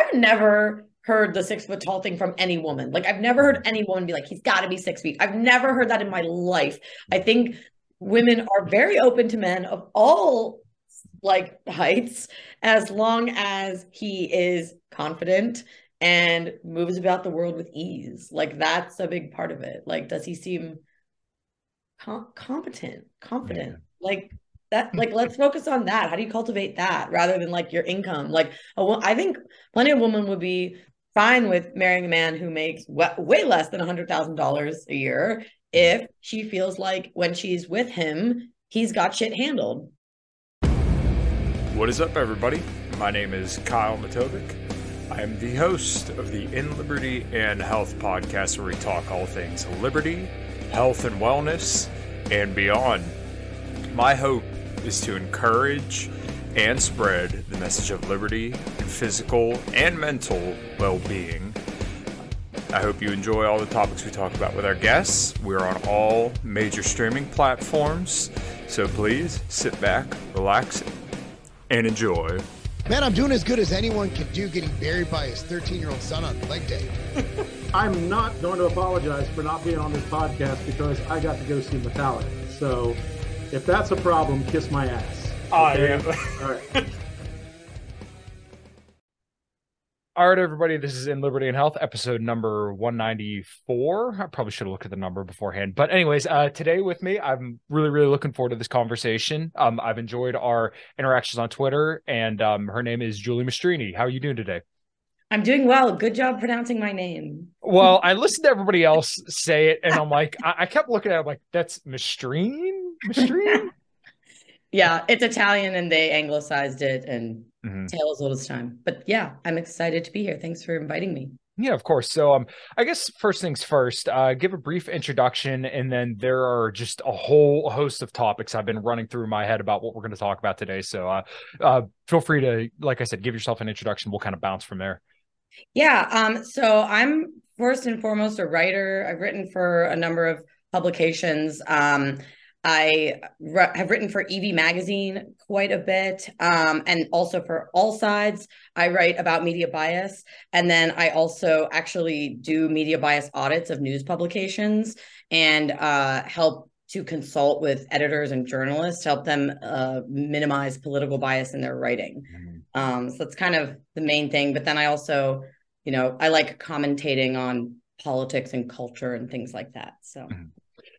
I've never heard the six foot tall thing from any woman. Like I've never heard any woman be like, he's got to be six feet. I've never heard that in my life. I think women are very open to men of all like heights as long as he is confident and moves about the world with ease. Like that's a big part of it. Like, does he seem com- competent, confident? Yeah. Like that. Like, let's focus on that. How do you cultivate that rather than like your income? Like, I think plenty of women would be fine with marrying a man who makes way less than a hundred thousand dollars a year mm-hmm. if she feels like when she's with him, he's got shit handled. What is up, everybody? My name is Kyle Matovcik I am the host of the In Liberty and Health podcast, where we talk all things liberty, health, and wellness, and beyond. My hope is to encourage and spread the message of liberty and physical and mental well being. I hope you enjoy all the topics we talk about with our guests. We're on all major streaming platforms, so please sit back, relax, and enjoy. Man, I'm doing as good as anyone can do getting buried by his 13 year old son on leg day. I'm not going to apologize for not being on this podcast because I got to go see Metallica. So if that's a problem, kiss my ass. Okay? Oh, All right. All right, everybody. This is in Liberty and Health, episode number 194. I probably should have looked at the number beforehand. But, anyways, uh, today with me, I'm really, really looking forward to this conversation. Um, I've enjoyed our interactions on Twitter, and um, her name is Julie Mastrine. How are you doing today? I'm doing well. Good job pronouncing my name. well, I listened to everybody else say it, and I'm like, I, I kept looking at it, I'm like, that's Mastrine? Mastrine? yeah, it's Italian and they anglicized it and mm-hmm. tale as old as time. But yeah, I'm excited to be here. Thanks for inviting me. Yeah, of course. So, um, I guess first things first, uh, give a brief introduction, and then there are just a whole host of topics I've been running through my head about what we're going to talk about today. So, uh, uh, feel free to, like I said, give yourself an introduction. We'll kind of bounce from there. Yeah. Um. So I'm first and foremost a writer. I've written for a number of publications. Um I have written for Evie Magazine quite a bit, um, and also for AllSides. I write about media bias, and then I also actually do media bias audits of news publications and uh, help to consult with editors and journalists, help them uh, minimize political bias in their writing. Mm-hmm. Um, so that's kind of the main thing. But then I also, you know, I like commentating on politics and culture and things like that. So. Mm-hmm.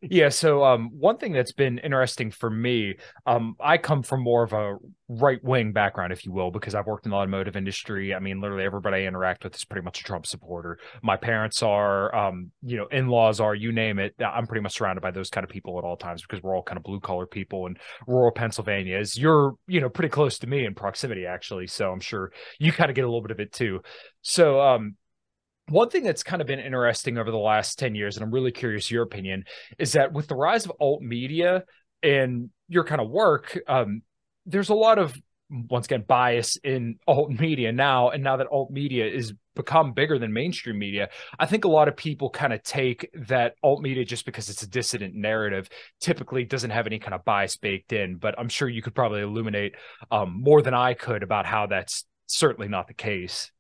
Yeah. So um, one thing that's been interesting for me, um, I come from more of a right wing background, if you will, because I've worked in the automotive industry. I mean, literally everybody I interact with is pretty much a Trump supporter. My parents are, um, you know, in laws are, you name it. I'm pretty much surrounded by those kind of people at all times because we're all kind of blue collar people in rural Pennsylvania. Is you're, you know, pretty close to me in proximity, actually. So I'm sure you kind of get a little bit of it too. So, um, one thing that's kind of been interesting over the last 10 years, and I'm really curious your opinion, is that with the rise of alt media and your kind of work, um, there's a lot of once again bias in alt media now. And now that alt media is become bigger than mainstream media i think a lot of people kind of take that alt media just because it's a dissident narrative typically doesn't have any kind of bias baked in. But i'm sure you could probably illuminate um, more than i could about how that's certainly not the case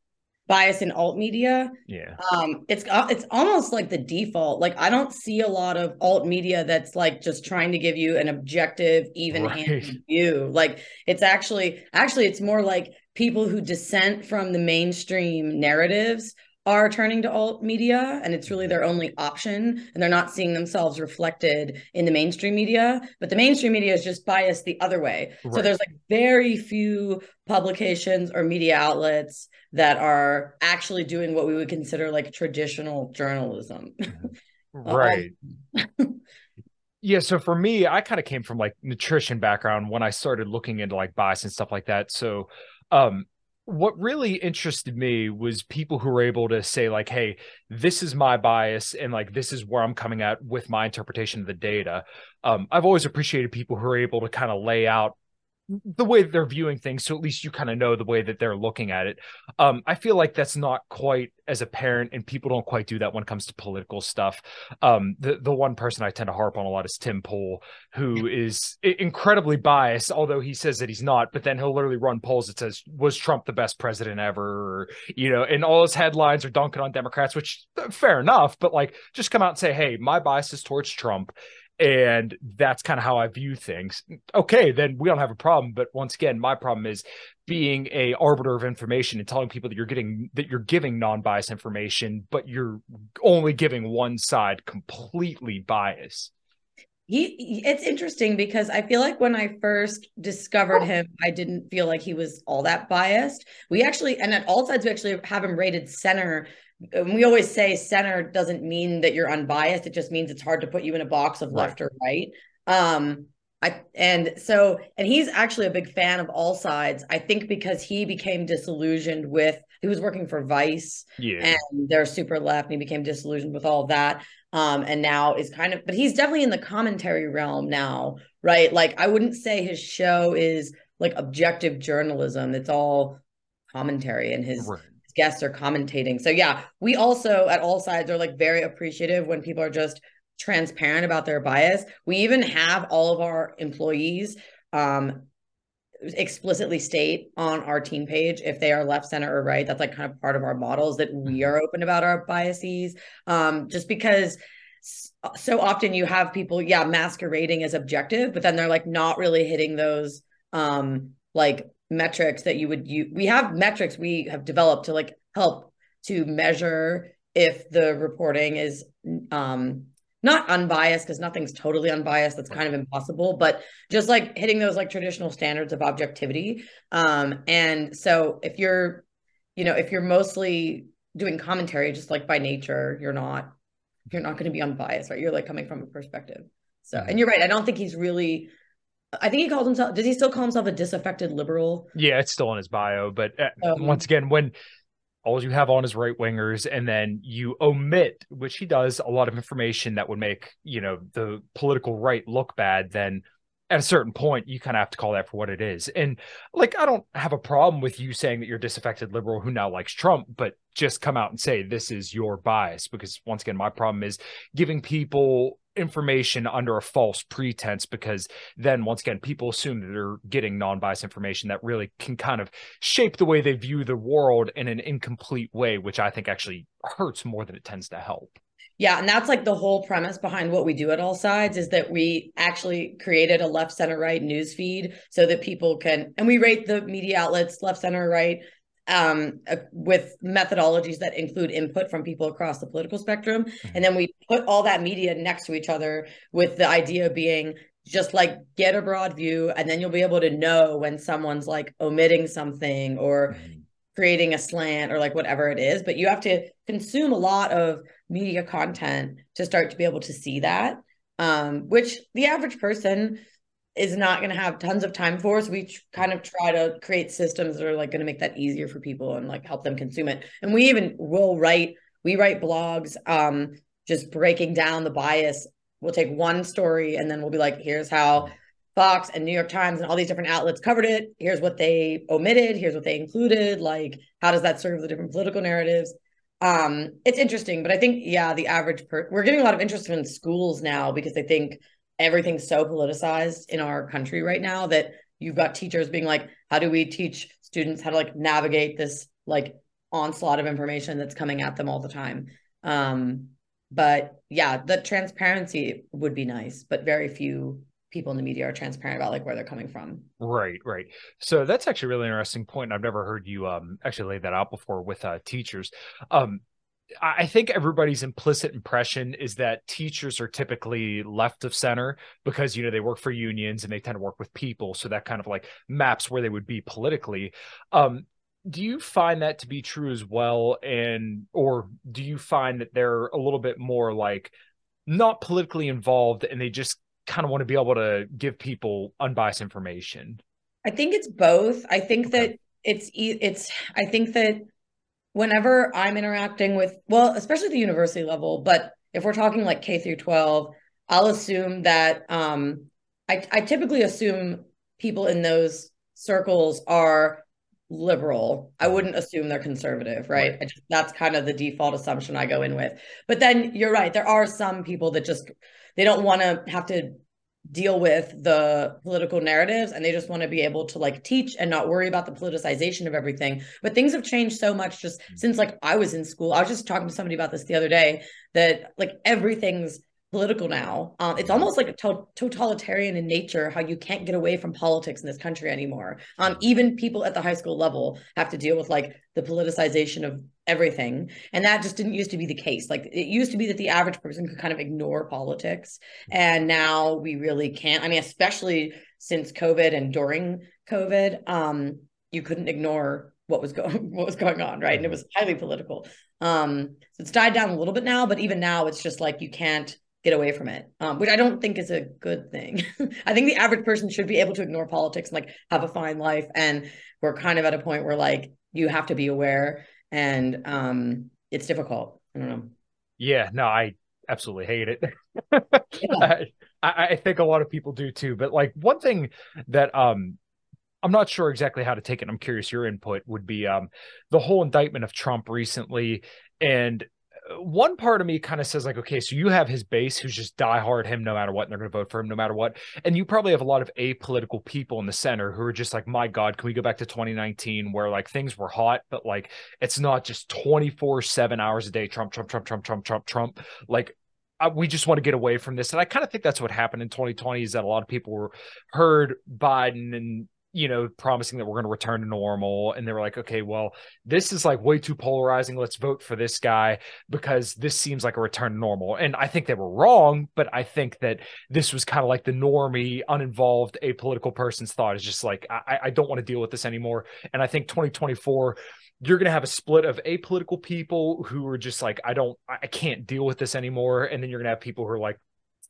bias in alt media. Yeah. Um, it's uh, it's almost like the default. Like I don't see a lot of alt media that's like just trying to give you an objective, even-handed right. view. Like it's actually actually it's more like people who dissent from the mainstream narratives are turning to alt media and it's really their only option and they're not seeing themselves reflected in the mainstream media but the mainstream media is just biased the other way right. so there's like very few publications or media outlets that are actually doing what we would consider like traditional journalism mm-hmm. right yeah so for me i kind of came from like nutrition background when i started looking into like bias and stuff like that so um what really interested me was people who were able to say like hey this is my bias and like this is where i'm coming at with my interpretation of the data. Um, i've always appreciated people who are able to kind of lay out the way that they're viewing things so at least you kind of know the way that they're looking at it. Um i feel like that's not quite as apparent and people don't quite do that when it comes to political stuff. Um the the one person i tend to harp on a lot is tim pool who is incredibly biased although he says that he's not but then he'll literally run polls that says was trump the best president ever? or, you know and all his headlines are dunking on democrats which fair enough but like just come out and say hey my bias is towards trump and that's kind of how I view things. Okay, then we don't have a problem. But once again, my problem is being a arbiter of information and telling people that you're getting that you're giving non-biased information, but you're only giving one side completely biased. He, it's interesting because I feel like when I first discovered him, I didn't feel like he was all that biased. We actually, and at AllSides, we actually have him rated center we always say center doesn't mean that you're unbiased. It just means it's hard to put you in a box of right. left or right. Um, I and so and he's actually a big fan of AllSides. I think because he became disillusioned with he was working for Vice, yeah, and they're super left, and he became disillusioned with all that. Um, and now is kind of, but he's definitely in the commentary realm now, right? Like I wouldn't say his show is like objective journalism. It's all commentary, and his right guests are commentating. So yeah, we also at AllSides are like very appreciative when people are just transparent about their bias. We even have all of our employees um explicitly state on our team page if they are left center or right that's like kind of part of our models that we mm-hmm. are open about our biases um just because so often you have people yeah masquerading as objective but then they're like not really hitting those um like metrics that you would use. We have metrics we have developed to like help to measure if the reporting is um not unbiased because nothing's totally unbiased that's kind of impossible but just like hitting those like traditional standards of objectivity. Um and so if you're you know if you're mostly doing commentary just like by nature you're not you're not going to be unbiased right? You're like coming from a perspective. So and you're right i don't think he's really I think he calls himself. Does he still call himself a disaffected liberal? Yeah, it's still in his bio. But uh, um, once again, when all you have on is right wingers, and then you omit, which he does, a lot of information that would make you know the political right look bad, then at a certain point you kind of have to call that for what it is. And like, I don't have a problem with you saying that you're disaffected liberal who now likes Trump, but just come out and say this is your bias because once again, my problem is giving people information under a false pretense because then once again people assume that they're getting non-biased information that really can kind of shape the way they view the world in an incomplete way which i think actually hurts more than it tends to help. Yeah, and that's like the whole premise behind what we do at AllSides is that we actually created a left center right news feed so that people can and we rate the media outlets left center right um, uh, with methodologies that include input from people across the political spectrum. Mm-hmm. And then we put all that media next to each other with the idea being just like get a broad view and then you'll be able to know when someone's like omitting something or mm-hmm. creating a slant or like whatever it is. But you have to consume a lot of media content to start to be able to see that. Um, which the average person is not going to have tons of time for. So we kind of try to create systems that are like going to make that easier for people and like help them consume it. And we even will write, we write blogs, um, just breaking down the bias. We'll take one story and then we'll be like, here's how Fox and New York Times and all these different outlets covered it. Here's what they omitted. Here's what they included. Like, how does that serve the different political narratives? Um, it's interesting, but I think, yeah, the average per we're getting a lot of interest in schools now because they think everything's so politicized in our country right now that you've got teachers being like how do we teach students how to like navigate this like onslaught of information that's coming at them all the time? Um but yeah the transparency would be nice but very few people in the media are transparent about like where they're coming from. Right right. So that's actually a really interesting point i've never heard you um actually lay that out before with uh teachers. Um I think everybody's implicit impression is that teachers are typically left of center because you know they work for unions and they tend to work with people, so that kind of like maps where they would be politically. Um, do you find that to be true as well, and or do you find that they're a little bit more like not politically involved and they just kind of want to be able to give people unbiased information? I think it's both. I think okay. that it's it's. I think that whenever I'm interacting with, well, especially the university level, but if we're talking like K through 12, I'll assume that um, I, I typically assume people in those circles are liberal. I wouldn't assume they're conservative, right? right. Just, that's kind of the default assumption I go in with. But then you're right. There are some people that just they don't want to have to deal with the political narratives and they just want to be able to like teach and not worry about the politicization of everything but things have changed so much just mm. since like i was in school i was just talking to somebody about this the other day that like everything's political now. Um, it's almost like a to- totalitarian in nature how you can't get away from politics in this country anymore. Um, even people at the high school level have to deal with like the politicization of everything, and that just didn't used to be the case. Like it used to be that the average person could kind of ignore politics, and now we really can't. I mean, especially since COVID and during COVID, um, you couldn't ignore what was going what was going on, right? And it was highly political. Um, so it's died down a little bit now, but even now, it's just like you can't get away from it, um, which I don't think is a good thing. I think the average person should be able to ignore politics and like have a fine life. And we're kind of at a point where like you have to be aware and um, it's difficult. I don't know. Yeah, no, I absolutely hate it. yeah. I, I think a lot of people do too. But like one thing that um I'm not sure exactly how to take it. I'm curious your input would be um the whole indictment of Trump recently and one part of me kind of says like okay so you have his base who's just die hard him no matter what and they're going to vote for him no matter what and you probably have a lot of apolitical people in the center who are just like my god can we go back to 2019 where like things were hot but like it's not just 24 7 hours a day trump trump trump trump trump trump trump. Like we just want to get away from this and i kind of think that's what happened in 2020 is that a lot of people were heard biden and you know, promising that we're going to return to normal. And they were like, okay, well, this is like way too polarizing. Let's vote for this guy because this seems like a return to normal. And I think they were wrong, but I think that this was kind of like the normie, uninvolved, apolitical person's thought is just like, I, I don't want to deal with this anymore. And I think 2024, you're going to have a split of apolitical people who are just like, I don't, I can't deal with this anymore. And then you're going to have people who are like,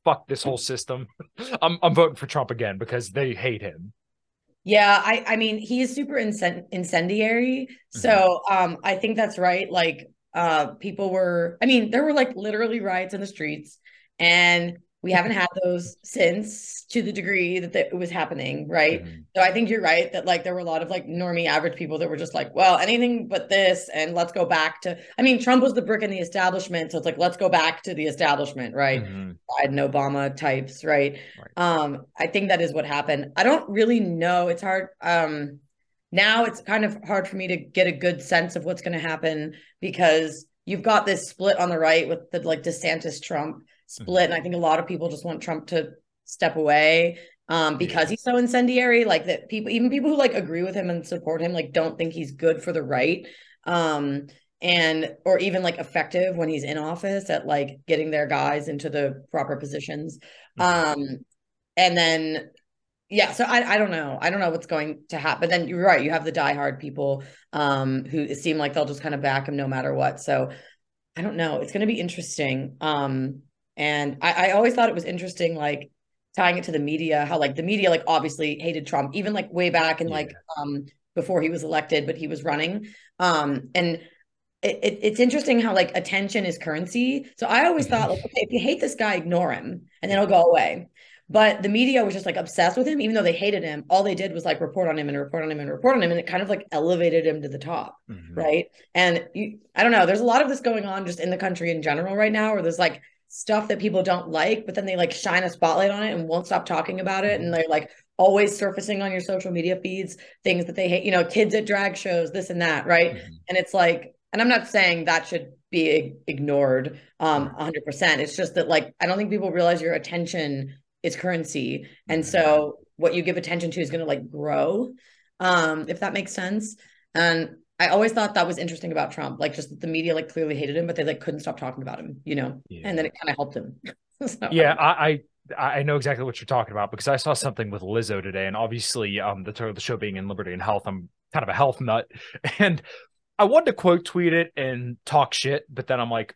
fuck this mm. whole system. I'm, I'm voting for Trump again because they hate him. Yeah, I I mean he is super incend- incendiary. Mm-hmm. So um I think that's right. Like uh people were I mean there were like literally riots in the streets and we haven't had those since to the degree that it was happening right mm-hmm. so i think you're right that like there were a lot of like normie average people that were just like well anything but this and let's go back to i mean trump was the brick in the establishment so it's like let's go back to the establishment right mm-hmm. biden obama types right? right um i think that is what happened i don't really know it's hard um now it's kind of hard for me to get a good sense of what's going to happen because you've got this split on the right with the like desantis trump split. And I think a lot of people just want Trump to step away um, because he's so incendiary. Like that people, even people who like agree with him and support him, like don't think he's good for the right. Um, and or even like effective when he's in office at like getting their guys into the proper positions. Mm-hmm. Um, and then yeah, so I, I don't know. I don't know what's going to happen. But then you're right. You have the diehard people um, who seem like they'll just kind of back him no matter what. So I don't know. It's going to be interesting. Um, and I, I always thought it was interesting, like tying it to the media, how like the media like obviously hated Trump, even like way back and yeah. like um before he was elected, but he was running. Um and it, it, it's interesting how like attention is currency. So I always thought like, okay, if you hate this guy, ignore him and then he'll go away. But the media was just like obsessed with him, even though they hated him. All they did was like report on him and report on him and report on him, and it kind of like elevated him to the top, mm-hmm. right? And you, I don't know. There's a lot of this going on just in the country in general right now, where there's like stuff that people don't like, but then they like shine a spotlight on it and won't stop talking about it. And they're like always surfacing on your social media feeds things that they hate, you know, kids at drag shows, this and that, right? Mm-hmm. And it's like, and I'm not saying that should be ignored um 100%. It's just that like I don't think people realize your attention is currency. And so mm-hmm. what you give attention to is going to like grow. Um if that makes sense. And I always thought that was interesting about Trump, like just the media like clearly hated him, but they like couldn't stop talking about him, you know, yeah. and then it kind of helped him. so, yeah, I, I I know exactly what you're talking about because I saw something with Lizzo today, and obviously, um, the title of the show being in Liberty and Health, I'm kind of a health nut, and I wanted to quote tweet it and talk shit, but then I'm like,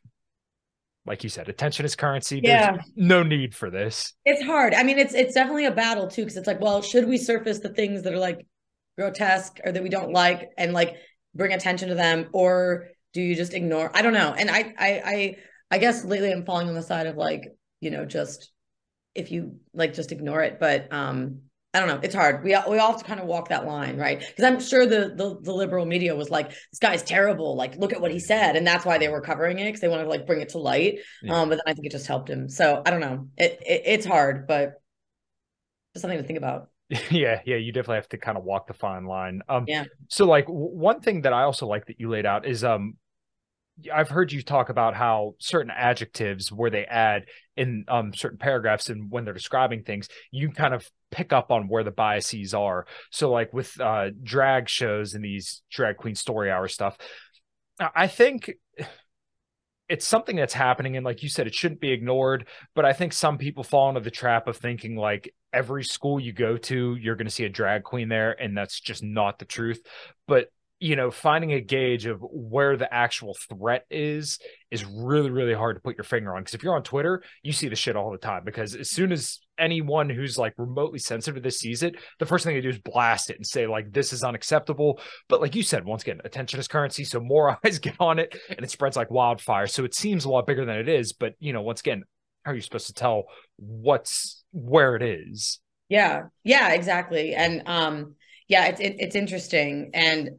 like you said, attention is currency. Yeah. There's no need for this. It's hard. I mean, it's it's definitely a battle too, because it's like, well, should we surface the things that are like grotesque or that we don't like, and like bring attention to them or do you just ignore i don't know and i i i, I guess lately i'm falling on the side of like you know just if you like just ignore it but um I don't know. It's hard. We we all have to kind of walk that line, right? Because I'm sure the, the the liberal media was like, "This guy's terrible." Like, look at what he said, and that's why they were covering it because they wanted to like bring it to light. Yeah. Um, but then I think it just helped him. So I don't know. It, it it's hard, but just something to think about. Yeah, yeah, you definitely have to kind of walk the fine line. Um, yeah. So like w- one thing that I also like that you laid out is um I've heard you talk about how certain adjectives where they add in um, certain paragraphs and when they're describing things, you kind of pick up on where the biases are. So, like with uh, drag shows and these drag queen story hour stuff, I think it's something that's happening. And like you said, it shouldn't be ignored. But I think some people fall into the trap of thinking like every school you go to, you're going to see a drag queen there. And that's just not the truth. But you know, finding a gauge of where the actual threat is is really, really hard to put your finger on. Because if you're on Twitter, you see the shit all the time. Because as soon as anyone who's like remotely sensitive to this sees it, the first thing they do is blast it and say, like, this is unacceptable. But like you said, once again, attention is currency. So more eyes get on it and it spreads like wildfire. So it seems a lot bigger than it is. But, you know, once again, how are you supposed to tell what's where it is? Yeah. Yeah, exactly. And, um, yeah, it's it, it's interesting, and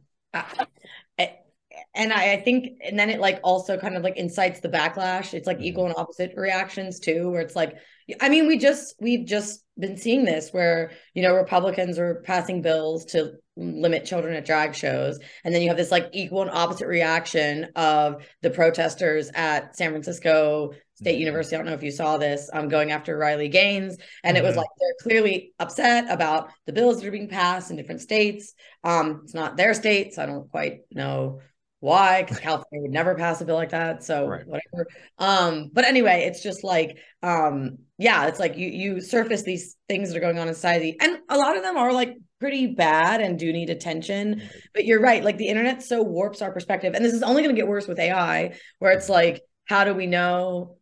and I, I, think and then it like also kind of like incites the backlash it's like equal mm-hmm. and opposite reactions too where it's like i mean we just we've just been seeing this where you know republicans are passing bills to limit children at drag shows and then you have this like equal and opposite reaction of the protesters at san francisco state mm-hmm. university i don't know if you saw this i'm um, going after riley gaines and mm-hmm. it was mm-hmm. like they're clearly upset about the bills that are being passed in different states um it's not their states i don't quite know why because california would never pass a bill like that so right. whatever um but anyway it's just like um yeah it's like you you surface these things that are going on in society and a lot of them are like pretty bad and do need attention but you're right like the internet so warps our perspective and this is only going to get worse with ai where it's like how do we know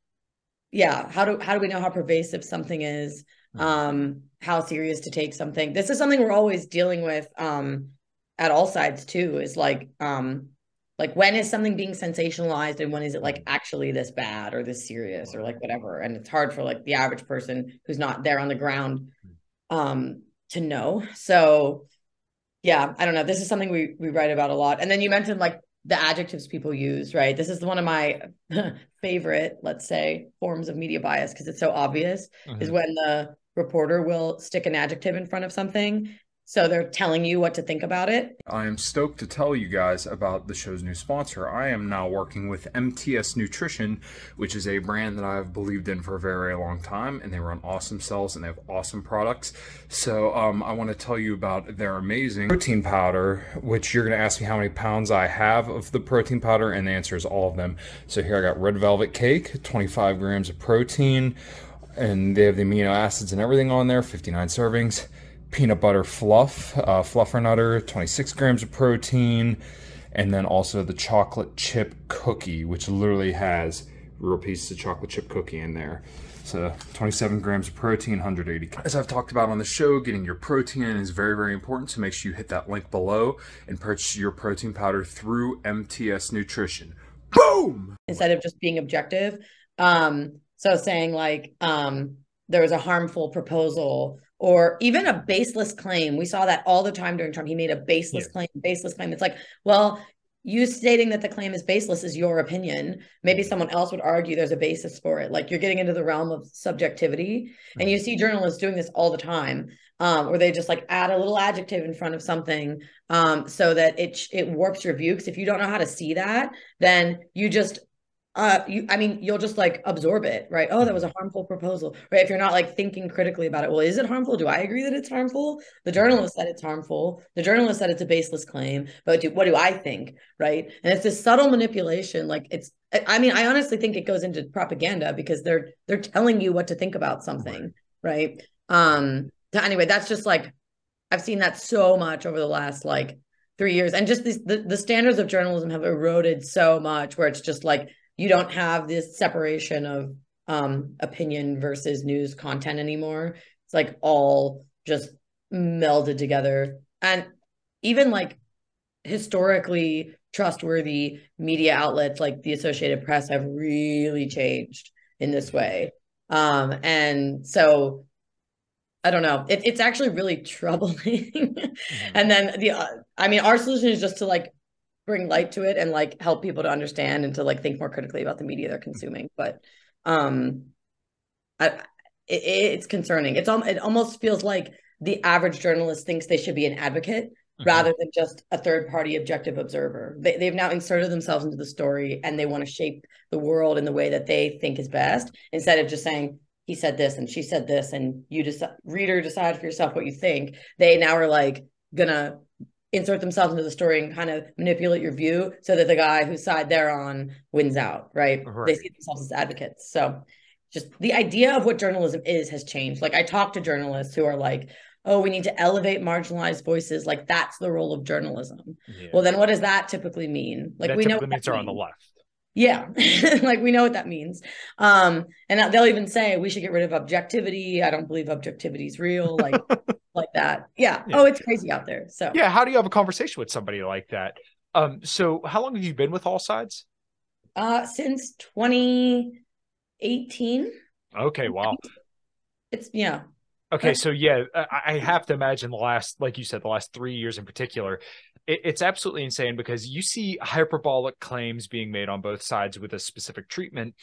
yeah. How do how do we know how pervasive something is? Um how serious to take something. This is something we're always dealing with um at AllSides too is like um like when is something being sensationalized and when is it like actually this bad or this serious or like whatever? And it's hard for like the average person who's not there on the ground um to know. So yeah i don't know. This is something we we write about a lot. And then you mentioned like the adjectives people use right this is one of my favorite let's say forms of media bias because it's so obvious mm-hmm. is when the reporter will stick an adjective in front of something so they're telling you what to think about it. I am stoked to tell you guys about the show's new sponsor. I am now working with MTS Nutrition, which is a brand that I've believed in for a very, long time, and they run awesome cells and they have awesome products. So um, I want to tell you about their amazing protein powder, which you're going to ask me how many pounds I have of the protein powder, and the answer is all of them. So here I got red velvet cake, 25 grams of protein, and they have the amino acids and everything on there, 59 servings peanut butter fluff, uh, fluffernutter, 26 grams of protein, and then also the chocolate chip cookie, which literally has real pieces of chocolate chip cookie in there. So 27 grams of protein, 180. As I've talked about on the show, getting your protein in is very, very important. So make sure you hit that link below and purchase your protein powder through MTS Nutrition. Boom! Instead of just being objective. Um, so saying like um, there was a harmful proposal or even a baseless claim. We saw that all the time during Trump. He made a baseless yeah. claim, baseless claim. It's like, well, you stating that the claim is baseless is your opinion. Maybe someone else would argue there's a basis for it. Like you're getting into the realm of subjectivity. Mm-hmm. And you see journalists doing this all the time, um, where they just like add a little adjective in front of something um, so that it it warps your view. Because if you don't know how to see that, then you just uh you i mean you'll just like absorb it right? Oh that was a harmful proposal right? If you're not like thinking critically about it well is it harmful? Do i agree that it's harmful? The journalist said it's harmful. The journalist said it's a baseless claim but do, what do i think right? And it's this subtle manipulation like it's i mean i honestly think it goes into propaganda because they're they're telling you what to think about something right. um anyway that's just like i've seen that so much over the last like three years. And just these the, the standards of journalism have eroded so much where it's just like you don't have this separation of um, opinion versus news content anymore. It's like all just melded together. And even like historically trustworthy media outlets like the Associated Press have really changed in this way. Um, and so I don't know. It, it's actually really troubling. Mm-hmm. And then the, uh, I mean, our solution is just to like bring light to it and like help people to understand and to like think more critically about the media they're consuming. But um, I, it, it's concerning. It's it almost feels like the average journalist thinks they should be an advocate Mhm. rather than just a third party objective observer. They, they've now inserted themselves into the story and they want to shape the world in the way that they think is best instead of just saying, he said this and she said this, and you decide, reader, decide for yourself what you think. They now are like gonna insert themselves into the story and kind of manipulate your view so that the guy whose side they're on wins out, right? Right. They see themselves as advocates. So just the idea of what journalism is has changed. Like I talk to journalists who are like, oh, we need to elevate marginalized voices. Like that's the role of journalism. Yeah. Well, then what does that typically mean? Like that we know means are on the left. Yeah, like we know what that means. Um, and they'll even say we should get rid of objectivity. I don't believe objectivity is real, like like that. Yeah. Yeah. Oh, it's crazy out there. So Yeah. How do you have a conversation with somebody like that? Um. So how long have you been with AllSides? uh since 2018. Okay. Wow. It's yeah. Okay, so yeah, I I have to imagine the last, like you said, the last three years in particular, it, it's absolutely insane because you see hyperbolic claims being made on both sides with a specific treatment,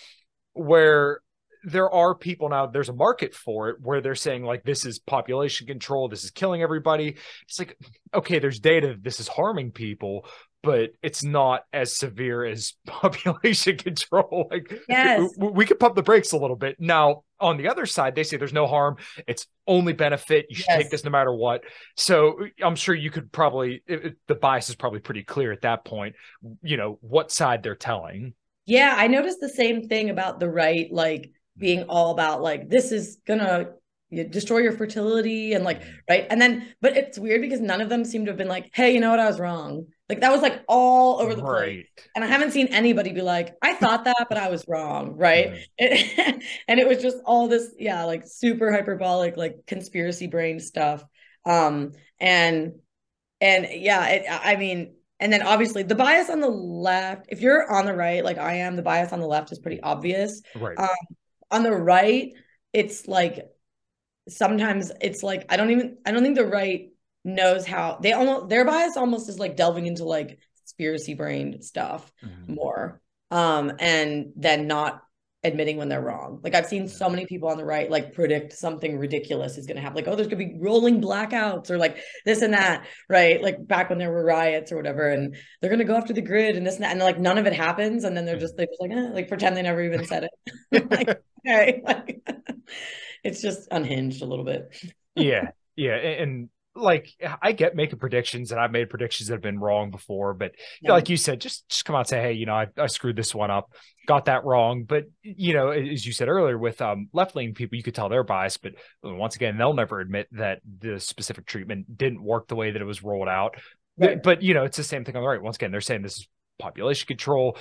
where there are people now. There's a market for it where they're saying like this is population control, this is killing everybody. It's like okay, there's data that this is harming people, but it's not as severe as population control. Like Yes. we, we could pump the brakes a little bit. Now, on the other side, they say there's no harm. It's only benefit. You should Yes. take this no matter what. So uh, I'm sure you could probably, it, it- the bias is probably pretty clear at that point, you know, what side they're telling. Yeah, I noticed the same thing about the right, like being all about like this is gonna you destroy your fertility and like right. And then, but it's weird because none of them seem to have been like, hey, you know what, I was wrong. Like that was like all over the place. And I haven't seen anybody be like, I thought that, but I was wrong, right? It- and it was just all this, yeah, like super hyperbolic, like conspiracy brain stuff. Um, and and yeah, it, I mean, and then obviously the bias on the left, if you're on the right, like I am, the bias on the left is pretty obvious. Right. Um, on the right, it's like sometimes it's like I don't even I don't think the right knows how they almost their bias almost is like delving into like conspiracy brain stuff Mhm. more um and then not admitting when they're wrong. Like i've seen so many people on the right like predict something ridiculous is going to happen. Like oh there's going to be rolling blackouts or like this and that right? Like back when there were riots or whatever and they're going to go after the grid and this and that and like none of it happens and then they're just they're just like eh, like pretend they never even said it. Like okay like it's just unhinged a little bit yeah. Yeah. And, like, I get making predictions and I've made predictions that have been wrong before, but Yeah. like you said, just just come out and say, hey, you know, I, I screwed this one up, got that wrong. But you know, as you said earlier, with um, left leaning people, you could tell they're biased, but once again, they'll never admit that the specific treatment didn't work the way that it was rolled out. Right. But you know, it's the same thing on the right. Once again, they're saying this is population control,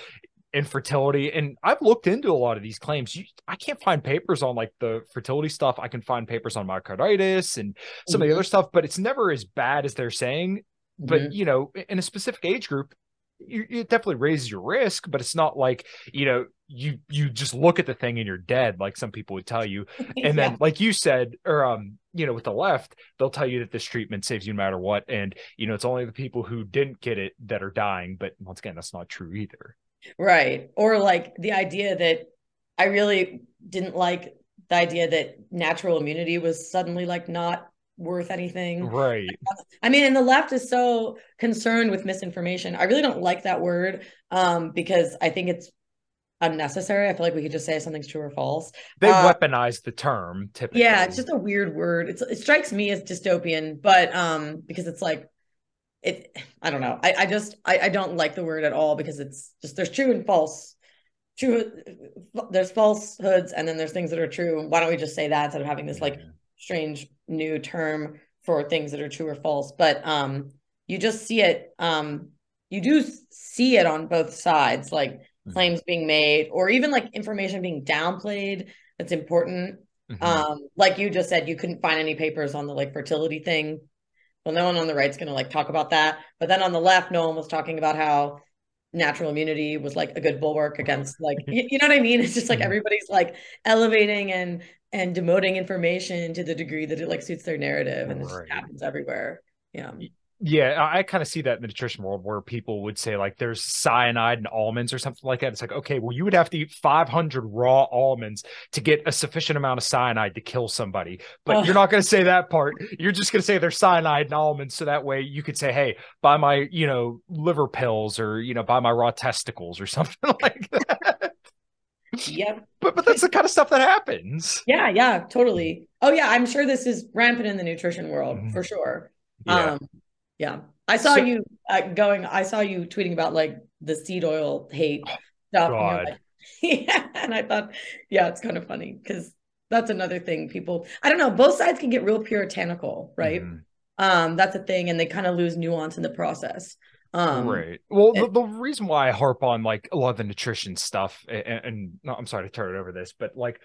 infertility, and I've looked into a lot of these claims. You, I can't find papers on like the fertility stuff. I can find papers on myocarditis and some of the other stuff, but it's never as bad as they're saying. But Mhm. you know, in a specific age group, you, it definitely raises your risk. But it's not like you know you you just look at the thing and you're dead, like some people would tell you. And then, like you said, or um, you know, with the left, they'll tell you that this treatment saves you no matter what, and you know, it's only the people who didn't get it that are dying. But once again, that's not true either. Right. Or like the idea that I really didn't like the idea that natural immunity was suddenly like not worth anything. Right. I mean, and the left is so concerned with misinformation. I really don't like that word um, because I think it's unnecessary. I feel like we could just say something's true or false. They Uh, weaponize the term typically. Yeah, it's just a weird word. It's it strikes me as dystopian, but um, because it's like it I don't know. I, I just I, I don't like the word at all because it's just there's true and false. True there's falsehoods and then there's things that are true. Why don't we just say that instead of having this like strange new term for things that are true or false? But um you just see it um you do see it on both sides, like Mhm. claims being made or even like information being downplayed that's important Mhm. um like you just said you couldn't find any papers on the like fertility thing well no one on the right's going to like talk about that but then on the left no one was talking about how natural immunity was like a good bulwark against like you, you know what I mean? It's just like mm-hmm. everybody's like elevating and and demoting information to the degree that it like suits their narrative and it just happens everywhere. Yeah. Yeah, I kind of see that in the nutrition world where people would say like there's cyanide in almonds or something like that. It's like, okay, well, you would have to eat 500 raw almonds to get a sufficient amount of cyanide to kill somebody. But oh. you're not going to say that part. You're just going to say there's cyanide in almonds. So that way you could say, hey, buy my, you know, liver pills or, you know, buy my raw testicles or something like that. Yep. But but that's the kind of stuff that happens. Yeah, yeah, totally. Oh yeah, I'm sure this is rampant in the nutrition world mm-hmm. for sure. Yeah. Um, yeah. I saw so, you uh, going, I saw you tweeting about like the seed oil hate oh, stuff. And like, yeah. And I thought, yeah, it's kind of funny because that's another thing people, I don't know, both sides can get real puritanical, right? Mm. Um, that's a thing. And they kind of lose nuance in the process. Um, right. Well, the, the, reason why I harp on like a lot of the nutrition stuff, and, and no, I'm sorry to turn it over this, but like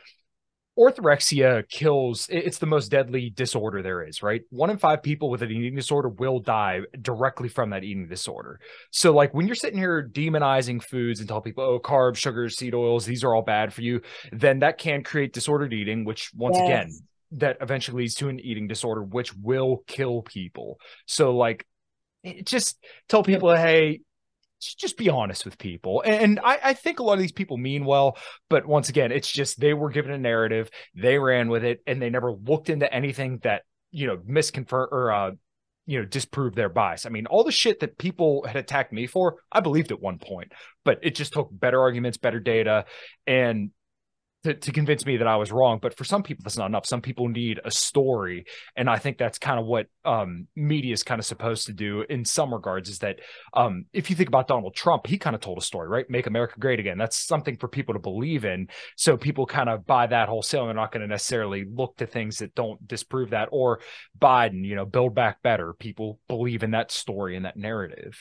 orthorexia kills it's the most deadly disorder there is right? One in five people with an eating disorder will die directly from that eating disorder. So like when you're sitting here demonizing foods and tell people oh carbs sugars seed oils these are all bad for you then that can create disordered eating which once yes. again that eventually leads to an eating disorder which will kill people. So like just tell people hey just be honest with people. And I, I, think a lot of these people mean well, but once again, it's just they were given a narrative, they ran with it, and they never looked into anything that you know misconfirm or uh, you know disproved their bias. I mean, all the shit that people had attacked me for, I believed at one point, but it just took better arguments, better data, and to, to convince me that I was wrong. But for some people, that's not enough. Some people need a story. And I think that's kind of what um, media is kind of supposed to do in some regards is that um, if you think about Donald Trump, he kind of told a story, right? Make America great again. That's something for people to believe in. So people kind of buy that wholesale. They're not going to necessarily look to things that don't disprove that. Or Biden, you know, build back better. People believe in that story and that narrative.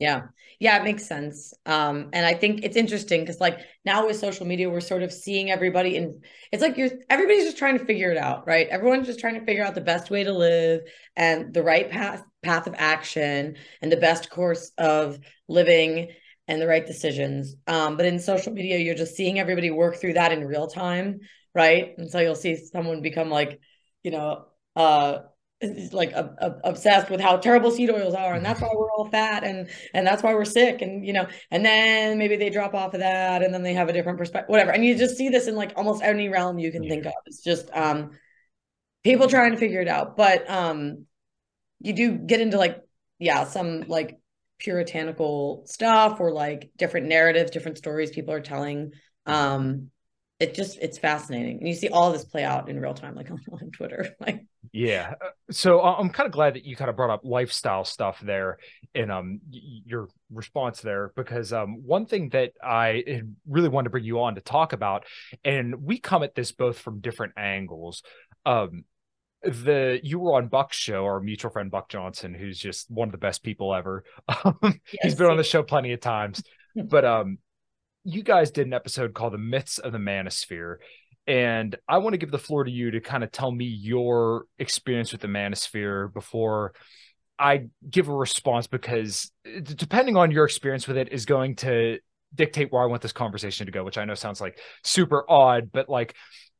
Yeah. Yeah, it makes sense. Um, and I think it's interesting because like now with social media, we're sort of seeing everybody and it's like you're everybody's just trying to figure it out, right? Everyone's just trying to figure out the best way to live and the right path path of action and the best course of living and the right decisions. Um, but in social media, you're just seeing everybody work through that in real time, right? And so you'll see someone become like, you know, uh like uh, uh, obsessed with how terrible seed oils are and that's why we're all fat and and that's why we're sick and you know and then maybe they drop off of that and then they have a different perspective whatever and you just see this in like almost any realm you can yeah. think of. It's just um people trying to figure it out but um you do get into like yeah some like puritanical stuff or like different narratives different stories people are telling um it just it's fascinating. And you see all this play out in real time like on, on twitter like yeah. Uh, so uh, i'm kind of glad that you kind of brought up lifestyle stuff there in um your response there because um one thing that i really wanted to bring you on to talk about and we come at this both from different angles um the you were on Buck's show, our mutual friend Buck Johnson, who's just one of the best people ever. Um, yes, he's been on the show plenty of times, but um, you guys did an episode called The Myths of the Manosphere. And I want to give the floor to you to kind of tell me your experience with the Manosphere before I give a response, because uh, depending on your experience with it is going to dictate where I want this conversation to go, which I know sounds like super odd, but like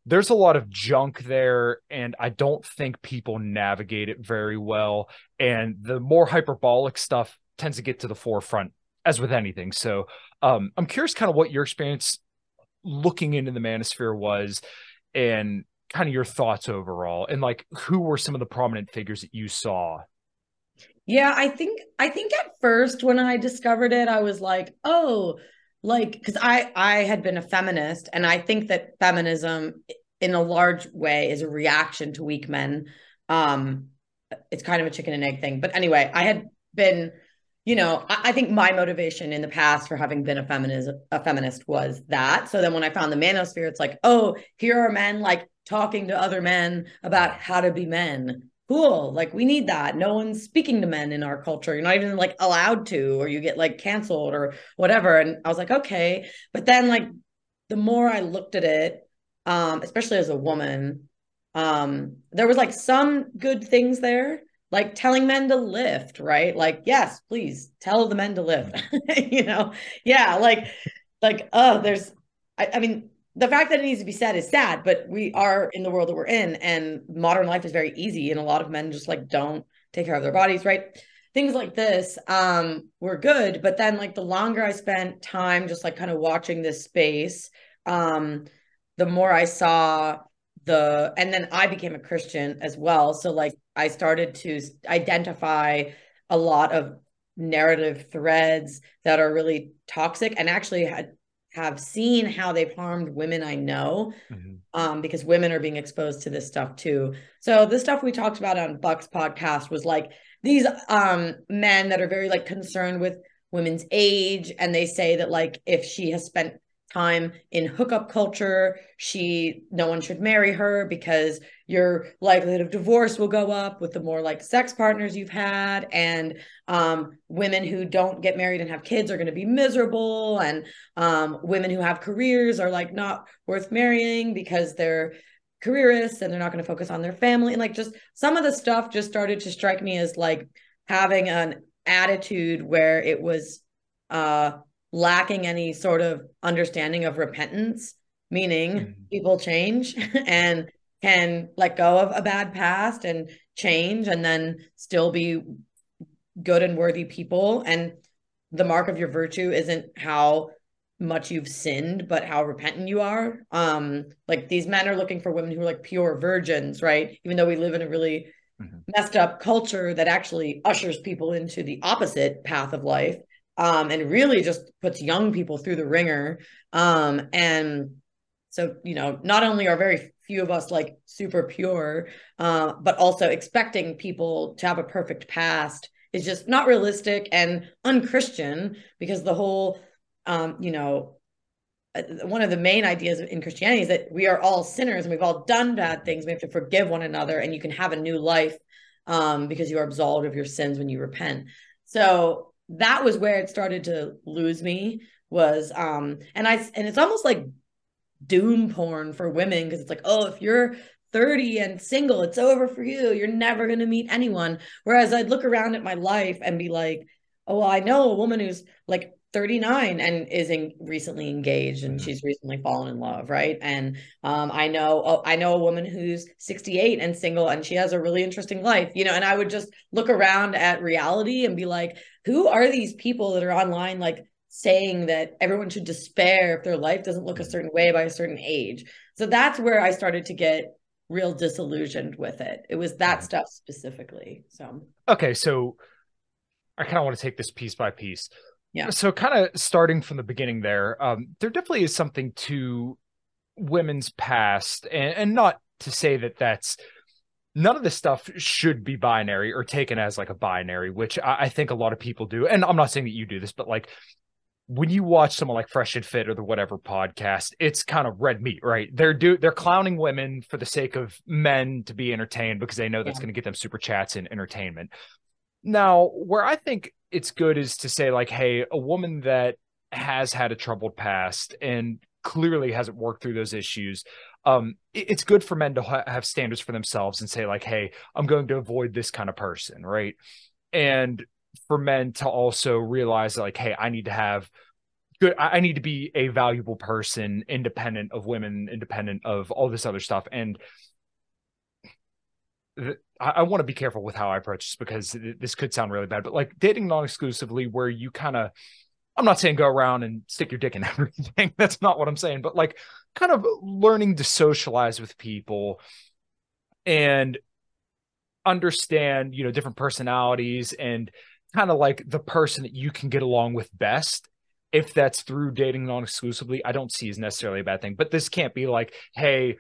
there's a lot of junk there and i don't think people navigate it very well and the more hyperbolic stuff tends to get to the forefront as with anything. So um, I'm curious kind of what your experience looking into the manosphere was and kind of your thoughts overall and like who were some of the prominent figures that you saw? Yeah i think i think at first when i discovered it i was like oh like because i i had been a feminist and i think that feminism in a large way is a reaction to weak men. Um it's kind of a chicken and egg thing. But anyway i had been you know, I, I, think my motivation in the past for having been a feminist a feminist was that. So then when I found the manosphere, it's like, oh, here are men like talking to other men about how to be men. Cool. Like we need that. No one's speaking to men in our culture. You're not even like allowed to, or you get like canceled or whatever. And I was like, okay. But then like the more I looked at it, um, especially as a woman, um, there was like some good things there like telling men to lift, right? Like, yes, please tell the men to lift. you know, yeah, like, like, oh, there's, I, I mean, the fact that it needs to be said is sad, but we are in the world that we're in, and modern life is very easy, and a lot of men just like don't take care of their bodies, right? Things like this um were good, but then like the longer I spent time just like kind of watching this space, um, the more I saw the and then I became a Christian as well. So like I started to identify a lot of narrative threads that are really toxic and actually had have seen how they've harmed women I know mm-hmm. um, because women are being exposed to this stuff too. So the stuff we talked about on Buck's podcast was like these um, men that are very like concerned with women's age and they say that like if she has spent time in hookup culture. She, no one should marry her because your likelihood of divorce will go up with the more like sex partners you've had. And um, women who don't get married and have kids are going to be miserable. And um, women who have careers are like not worth marrying because they're careerists and they're not going to focus on their family. And like just some of the stuff just started to strike me as like having an attitude where it was uh lacking any sort of understanding of repentance, meaning mm-hmm. people change and can let go of a bad past and change and then still be good and worthy people. And the mark of your virtue isn't how much you've sinned, but how repentant you are. Um, like these men are looking for women who are like pure virgins, right? Even though we live in a really mm-hmm. messed up culture that actually ushers people into the opposite path of life um, and really just puts young people through the ringer. Um, and so, you know, not only are very few of us like super pure, uh, but also expecting people to have a perfect past is just not realistic and unchristian because the whole, um, you know, uh, one of the main ideas in Christianity is that we are all sinners and we've all done bad things. We have to forgive one another, and you can have a new life um, because you are absolved of your sins when you repent. So that was where it started to lose me was um and I and it's almost like doom porn for women because it's like oh if you're 30 and single it's over for you. You're never going to meet anyone. Whereas I'd look around at my life and be like oh well, I know a woman who's like 39 and is in, recently engaged and mm-hmm. she's recently fallen in love right? And um, i know oh, i know a woman who's 68 and single and she has a really interesting life you know and i would just look around at reality and be like who are these people that are online like saying that everyone should despair if their life doesn't look a mm-hmm. certain way by a certain age so that's where i started to get real disillusioned with it it was that mm-hmm. stuff specifically so okay so i kind of want to take this piece by piece yeah. So kind of starting from the beginning there, um, there definitely is something to women's past, and, and not to say that that's none of this stuff should be binary or taken as like a binary, which I, I, think a lot of people do. And I'm not saying that you do this, but like when you watch someone like Fresh and Fit or the whatever podcast, it's kind of red meat, right? They're do they're clowning women for the sake of men to be entertained because they know that's yeah. going to get them super chats and entertainment. Now, where I think it's good is to say like, hey, a woman that has had a troubled past and clearly hasn't worked through those issues um it's good for men to ha- have standards for themselves and say like hey i'm going to avoid this kind of person right and for men to also realize like hey i need to have good i need to be a valuable person independent of women independent of all this other stuff and I, want to be careful with how I approach this because this could sound really bad, but like dating non-exclusively, where you kind of, I'm not saying go around and stick your dick in everything. That's not what I'm saying, but like kind of learning to socialize with people and understand, you know, different personalities and kind of like the person that you can get along with best. If that's through dating non-exclusively i don't see as necessarily a bad thing but this can't be like hey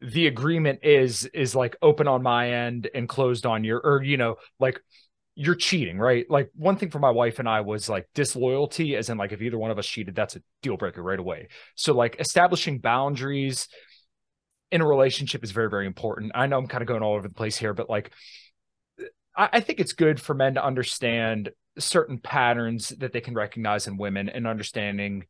the agreement is is like open on my end and closed on your or you know like you're cheating right? Like one thing for my wife and i was like disloyalty as in like if either one of us cheated that's a deal breaker right away. So like establishing boundaries in a relationship is very very important. I know i'm kind of going all over the place here but like I, I think it's good for men to understand certain patterns that they can recognize in women and understanding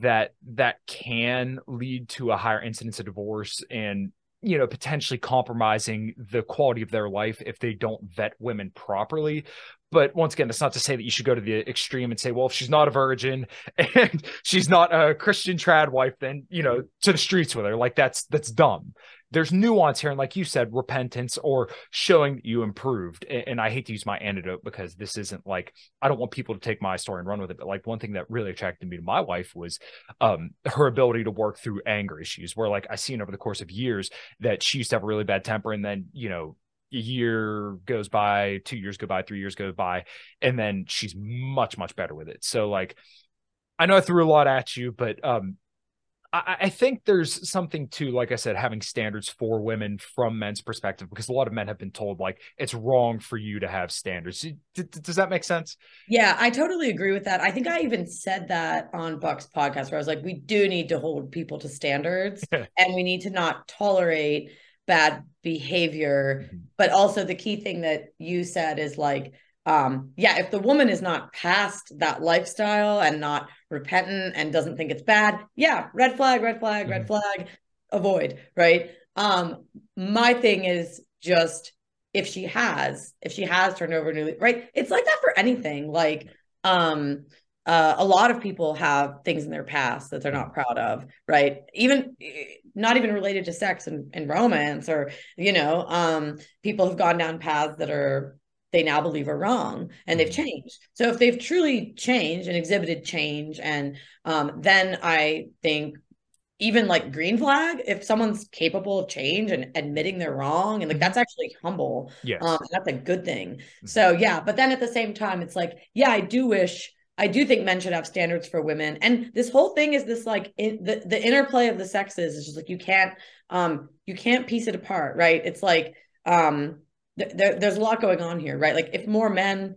that that can lead to a higher incidence of divorce and you know potentially compromising the quality of their life if they don't vet women properly. But once again that's not to say that you should go to the extreme and say well if she's not a virgin and she's not a christian trad wife then you know to the streets with her. Like that's that's dumb there's nuance here and like you said repentance or showing that you improved and, i hate to use my antidote because this isn't like i don't want people to take my story and run with it but like one thing that really attracted me to my wife was um her ability to work through anger issues where like i seen over the course of years that she used to have a really bad temper and then you know a year goes by two years go by three years go by and then she's much much better with it. So like I know I threw a lot at you, but um, I, I, think there's something to, like I said, having standards for women from men's perspective, because a lot of men have been told like it's wrong for you to have standards. D- does that make sense? Yeah, I totally agree with that. I think I even said that on Buck's podcast where I was like, we do need to hold people to standards and we need to not tolerate bad behavior. Mm-hmm. But also the key thing that you said is like, um yeah if the woman is not past that lifestyle and not repentant and doesn't think it's bad yeah red flag red flag mm-hmm. red flag avoid right? Um my thing is just if she has if she has turned over new right? It's like that for anything like um uh, a lot of people have things in their past that they're not proud of right? Even not even related to sex and, and romance or you know um people have gone down paths that are they now believe are wrong and they've mm-hmm. changed. So if they've truly changed and exhibited change, and um, then I think even like green flag, if someone's capable of change and admitting they're wrong, and like mm-hmm. that's actually humble. Yeah, um, that's a good thing. Mm-hmm. So yeah, but then at the same time, it's like, yeah, I do wish. I do think men should have standards for women, and this whole thing is this like in, the the interplay of the sexes is just like you can't um you can't piece it apart, right? It's like um there, there's a lot going on here, right? Like if more men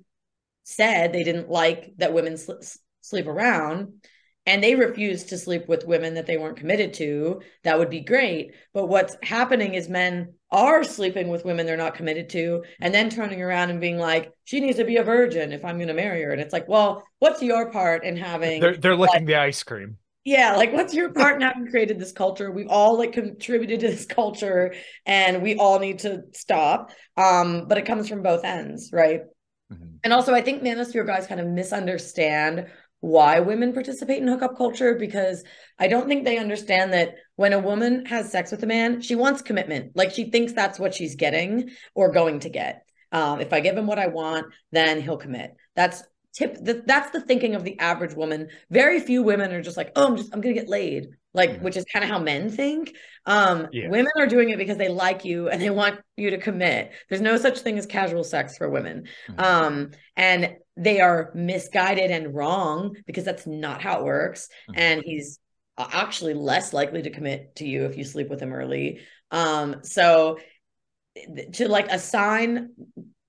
said they didn't like that women sl- sleep around and they refused to sleep with women that they weren't committed to, that would be great. But what's happening is men are sleeping with women they're not committed to and then turning around and being like, she needs to be a virgin if I'm going to marry her. And it's like, well, what's your part in having. They're, they're licking like, the ice cream yeah like what's your part in having created this culture? We've all like contributed to this culture and we all need to stop um but it comes from both ends right? Mm-hmm. and also i think manosphere guys kind of misunderstand why women participate in hookup culture because i don't think they understand that when a woman has sex with a man she wants commitment. Like she thinks that's what she's getting or going to get. Um, if i give him what i want then he'll commit. That's tip that that's the thinking of the average woman very few women are just like oh i'm just i'm gonna get laid like mm-hmm. which is kind of how men think um yeah. women are doing it because they like you and they want you to commit there's no such thing as casual sex for women mm-hmm. um and they are misguided and wrong because that's not how it works mm-hmm. and he's actually less likely to commit to you if you sleep with him early um so to like assign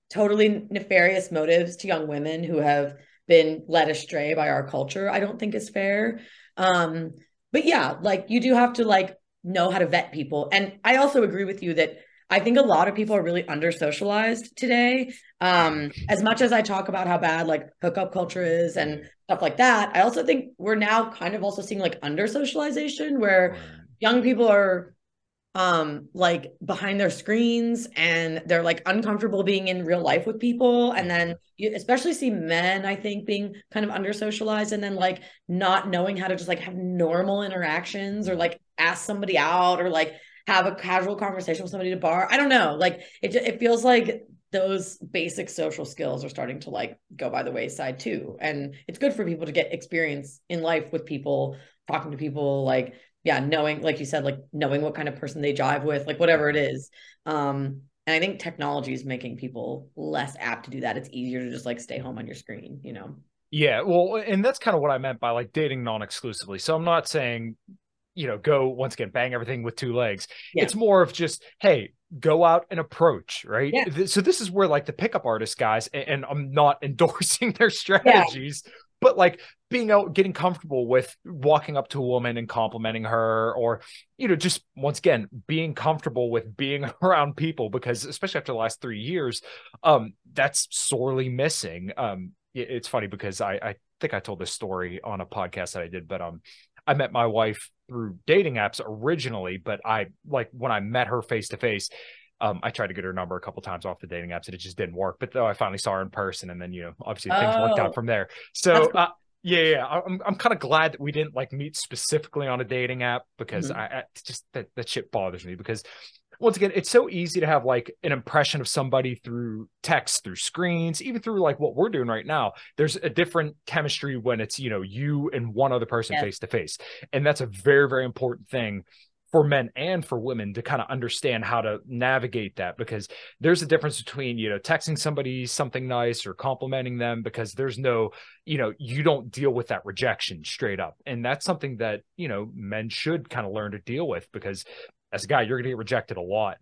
totally nefarious motives to young women who have been led astray by our culture i don't think is fair. Um but yeah like you do have to like know how to vet people. And i also agree with you that i think a lot of people are really under socialized today. Um as much as i talk about how bad like hookup culture is and stuff like that i also think we're now kind of also seeing like under socialization where young people are um like behind their screens and they're like uncomfortable being in real life with people. And then you especially see men i think being kind of under socialized and then like not knowing how to just like have normal interactions or like ask somebody out or like have a casual conversation with somebody to bar. I don't know. Like it it feels like those basic social skills are starting to like go by the wayside too. And it's good for people to get experience in life with people talking to people like yeah, knowing, like you said, like knowing what kind of person they jive with, like whatever it is. Um, and I think technology is making people less apt to do that. It's easier to just like stay home on your screen, you know? Yeah. Well, and that's kind of what I meant by like dating non exclusively. So I'm not saying, you know, go once again, bang everything with two legs. Yeah. It's more of just, hey, go out and approach, right? Yeah. So this is where like the pickup artist guys, and, I'm not endorsing their strategies, yeah but like being out getting comfortable with walking up to a woman and complimenting her or you know just once again being comfortable with being around people because especially after the last three years um that's sorely missing um it's funny because i i think i told this story on a podcast that i did but um I met my wife through dating apps originally, but I like when I met her face to face, um, I tried to get her number a couple times off the dating apps and it just didn't work. But though I finally saw her in person, and then you know, obviously things worked Oh. out from there. So uh, yeah, yeah, I'm I'm kind of glad that we didn't like meet specifically on a dating app because Mhm. I, I just that that shit bothers me because once again, it's so easy to have like an impression of somebody through text, through screens, even through like what we're doing right now. There's a different chemistry when it's you know you and one other person face to face, and that's a very very important thing for men and for women to kind of understand how to navigate that because there's a difference between you know texting somebody something nice or complimenting them because there's no you know you don't deal with that rejection straight up. And that's something that you know men should kind of learn to deal with because as a guy you're going to get rejected a lot.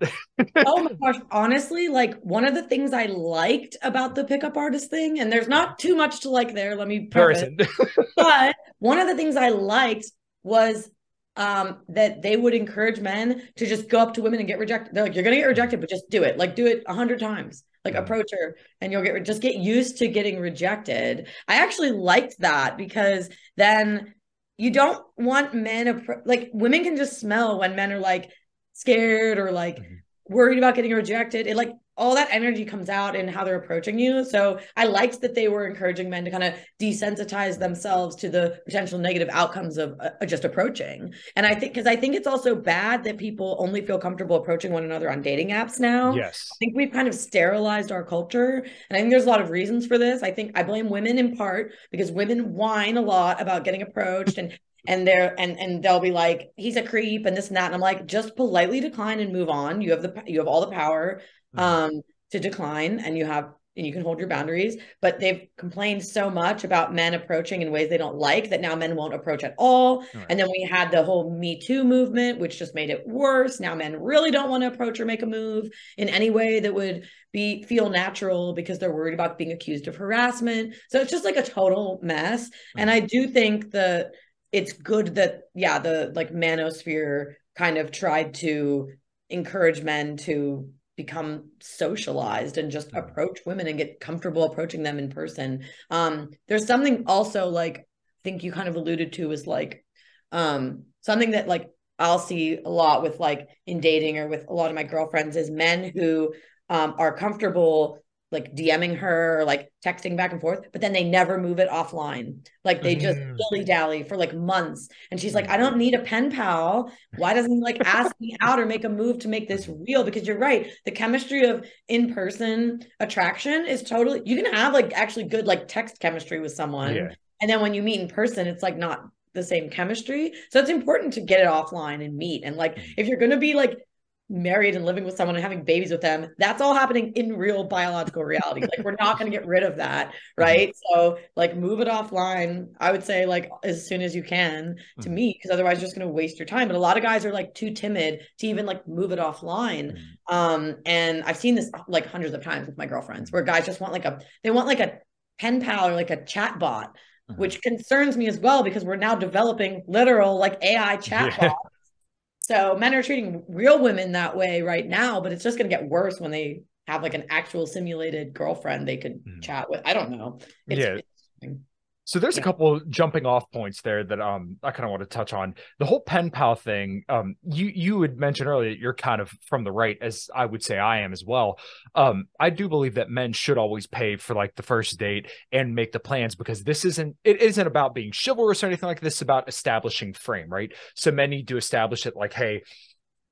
Oh my gosh honestly like one of the things i liked about the pickup artist thing and there's not too much to like there let me but one of the things i liked was um that they would encourage men to just go up to women and get rejected. They're like you're gonna get rejected but just do it. Like do it a hundred times. Like approach her and you'll get just get used to getting rejected. I actually liked that because then you don't want men appro- like women can just smell when men are like scared or like Mhm. worried about getting rejected. It like all that energy comes out in how they're approaching you so i liked that they were encouraging men to kind of desensitize themselves to the potential negative outcomes of uh, just approaching and i think because i think it's also bad that people only feel comfortable approaching one another on dating apps now yes I think we've kind of sterilized our culture. And I think there's a lot of reasons for this. I think I blame women in part because women whine a lot about getting approached and and they're and and they'll be like, he's a creep and this and that. And I'm like, just politely decline and move on. You have the you have all the power. Um to decline and you have and you can hold your boundaries. But they've complained so much about men approaching in ways they don't like that now men won't approach at all. Right. And then we had the whole Me Too movement, which just made it worse. Now men really don't want to approach or make a move in any way that would be feel natural because they're worried about being accused of harassment. So it's just like a total mess. And I do think that it's good that yeah, the like manosphere kind of tried to encourage men to become socialized and just Mhm. approach women and get comfortable approaching them in person. Um there's something also like I think you kind of alluded to is like um something that like I'll see a lot with like in dating or with a lot of my girlfriends is men who um are comfortable like DMing her or like texting back and forth, but then they never move it offline. Like they just Mm. dilly dally for like months. And she's like, I don't need a pen pal. Why doesn't he like ask me out or make a move to make this real? Because you're right. The chemistry of in person attraction is totally, you can have like actually good like text chemistry with someone. yeah And then when you meet in person, it's like not the same chemistry. So it's important to get it offline and meet. And like, Mhm. if you're going to be like married and living with someone and having babies with them, that's all happening in real biological reality. like, we're not going to get rid of that. Right. So, like, move it offline. I would say, like, as soon as you can to Mhm. meet, because otherwise, you're just going to waste your time. But a lot of guys are like too timid to even like move it offline. Mhm. Um, and I've seen this like hundreds of times with my girlfriends where guys just want like a, they want like a pen pal or like a chat bot Mhm. which concerns me as well because we're now developing literal like AI chatbots. So men are treating real women that way right now, but it's just going to get worse when they have like an actual simulated girlfriend they could Mhm. chat with. I don't know. It's, Yeah. it's- So there's a Yeah. couple jumping off points there that um I kind of want to touch on. The whole pen pal thing. Um, you you had mentioned earlier that you're kind of from the right, as I would say I am as well. Um, I do believe that men should always pay for like the first date and make the plans because this isn't it isn't about being chivalrous or anything like this. It's about establishing frame, right? So men need to establish it like, hey,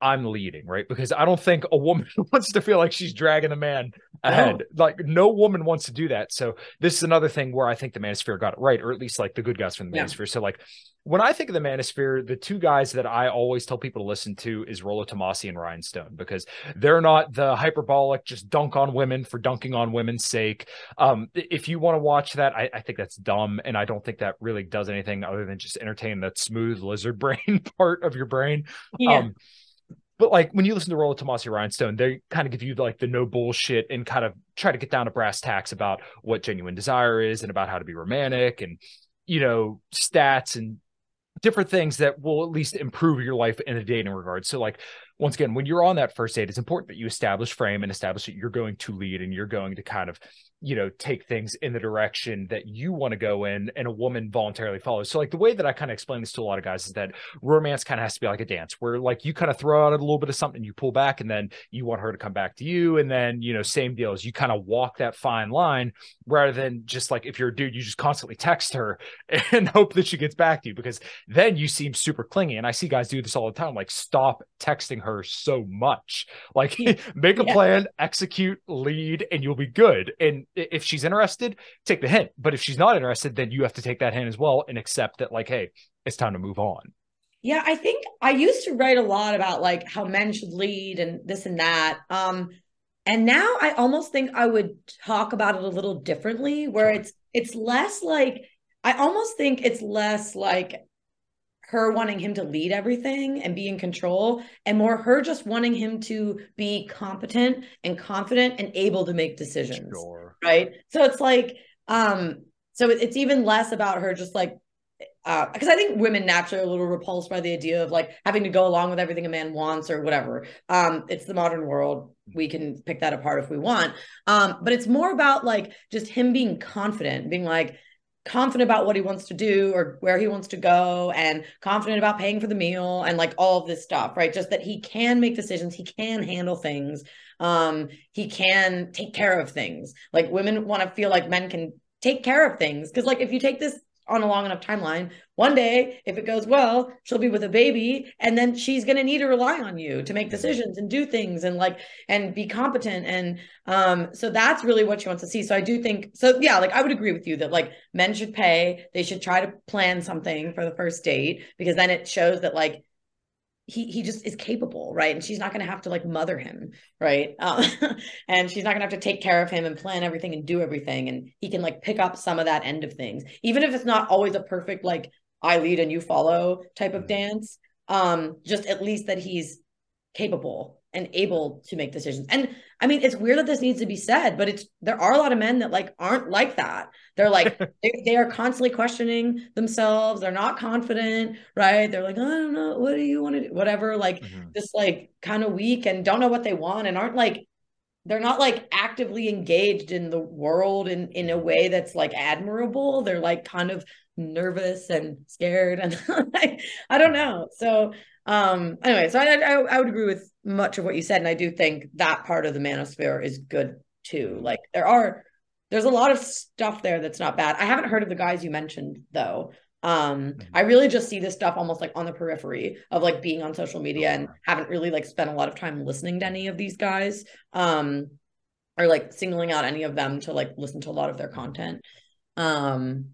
I'm leading, right? Because I don't think a woman wants to feel like she's dragging the man ahead. Like no woman wants to do that. So this is another thing where I think the manosphere got it right, or at least like the good guys from the Yeah. manosphere. So like when I think of the manosphere, the two guys that I always tell people to listen to is Rollo Tomassi and Rian Stone because they're not the hyperbolic, just dunk on women for dunking on women's sake. Um, if you want to watch that, I, I think that's dumb, and I don't think that really does anything other than just entertain that smooth lizard brain part of your brain. Yeah. Um, but like when you listen to Rollo Tomassi Rhinestone, they kind of give you like the no bullshit and kind of try to get down to brass tacks about what genuine desire is and about how to be romantic and you know stats and different things that will at least improve your life in a dating regard. So like once again, when you're on that first date, it's important that you establish frame and establish that you're going to lead and you're going to kind of you know take things in the direction that you want to go in and a woman voluntarily follows. So like the way that i kind of explain this to a lot of guys is that romance kind of has to be like a dance where like you kind of throw out a little bit of something you pull back and then you want her to come back to you and then you know same deal as you kind of walk that fine line rather than just like if you're a dude you just constantly text her and hope that she gets back to you because then you seem super clingy. And i see guys do this all the time like stop texting her so much. Like make a yeah. plan execute lead and you'll be good. And if she's interested, take the hint. But if she's not interested, then you have to take that hint as well and accept that, like, hey, it's time to move on. Yeah, I think I used to write a lot about like how men should lead and this and that. Um, and now I almost think I would talk about it a little differently, where it's it's less like I almost think it's less like her wanting him to lead everything and be in control and more her just wanting him to be competent and confident and able to make decisions sure. Right? So it's like um so it's even less about her just like uh because i think women naturally are a little repulsed by the idea of like having to go along with everything a man wants or whatever. Um it's the modern world. We can pick that apart if we want. Um but it's more about like just him being confident being like confident about what he wants to do or where he wants to go and confident about paying for the meal and like all of this stuff right? Just that he can make decisions he can handle things um he can take care of things like women want to feel like men can take care of things because like if you take this on a long enough timeline. One day, if it goes well, she'll be with a baby, and then she's going to need to rely on you to make decisions and do things and like and be competent. And um, so that's really what she wants to see. So I do think so. Yeah, like I would agree with you that like men should pay. They should try to plan something for the first date because then it shows that like he he just is capable, right? And she's not going to have to like mother him, right? Um, and she's not going to have to take care of him and plan everything and do everything. And he can like pick up some of that end of things, even if it's not always a perfect like I lead and you follow type of mm-hmm. dance. Um, just at least that he's capable and able to make decisions. And I mean, it's weird that this needs to be said, but it's there are a lot of men that like aren't like that. They're like they, they, are constantly questioning themselves. They're not confident, right? They're like, I don't know, what do you want to do? Whatever, like mm-hmm. just like kind of weak and don't know what they want and aren't like they're not like actively engaged in the world in in a way that's like admirable. They're like kind of nervous and scared and like, I don't know. So um anyway so I, I, I would agree with much of what you said and i do think that part of the manosphere is good too. Like there are there's a lot of stuff there that's not bad. I haven't heard of the guys you mentioned though. Um mm-hmm. i really just see this stuff almost like on the periphery of like being on social media and haven't really like spent a lot of time listening to any of these guys um or like singling out any of them to like listen to a lot of their content. Um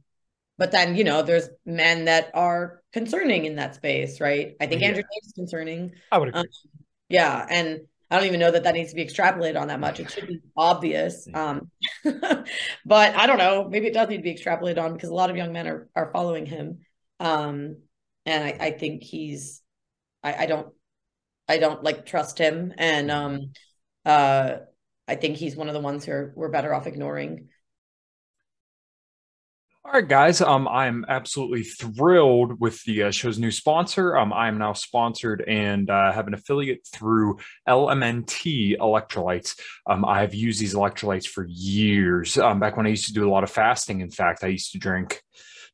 but then, you know, there's men that are concerning in that space, right? I think yeah. Andrew Tate is concerning. I would agree. Um, yeah. And I don't even know that that needs to be extrapolated on that much. It should be obvious. Um, but I don't know. Maybe it does need to be extrapolated on because a lot of young men are, are following him. Um, and I, I think he's, I, I don't, I don't like trust him. And um, uh, I think he's one of the ones who are, we're better off ignoring. All right, guys. Um, I'm absolutely thrilled with the uh, show's new sponsor. Um, I am now sponsored and uh, have an affiliate through LMNT electrolytes. Um, I've used these electrolytes for years. Um, back when I used to do a lot of fasting, in fact, I used to drink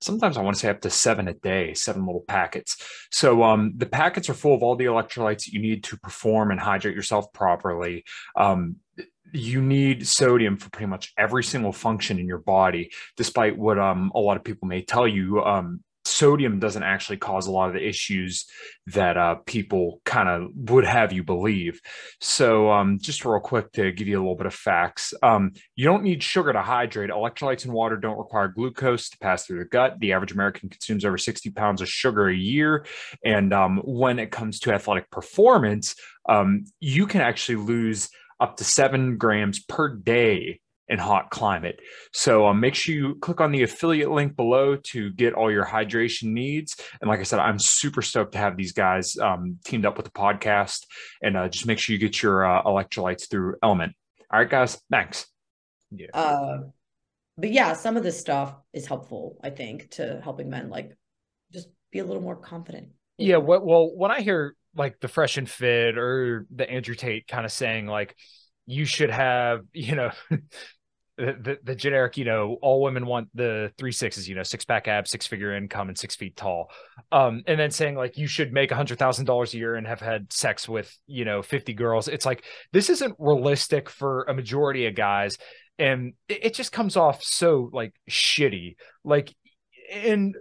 sometimes I want to say up to seven a day, seven little packets. So um, the packets are full of all the electrolytes that you need to perform and hydrate yourself properly. Um, you need sodium for pretty much every single function in your body, despite what um, a lot of people may tell you. Um, sodium doesn't actually cause a lot of the issues that uh, people kind of would have you believe. So, um, just real quick to give you a little bit of facts, um, you don't need sugar to hydrate. Electrolytes and water don't require glucose to pass through the gut. The average American consumes over 60 pounds of sugar a year. And um, when it comes to athletic performance, um, you can actually lose up to seven grams per day in hot climate. So um, make sure you click on the affiliate link below to get all your hydration needs. And like I said, I'm super stoked to have these guys um, teamed up with the podcast. And uh, just make sure you get your uh, electrolytes through LMNT. All right, guys. Thanks. Yeah. Uh, but yeah, some of this stuff is helpful, I think, to helping men like just be a little more confident. Yeah. Well, when I hear like the fresh and fit or the Andrew Tate kind of saying like you should have, you know, the, the generic, you know, all women want the three sixes, you know, six pack abs, six figure income, and six feet tall. Um, and then saying like you should make a hundred thousand dollars a year and have had sex with, you know, 50 girls. It's like this isn't realistic for a majority of guys. And it, it just comes off so like shitty. Like and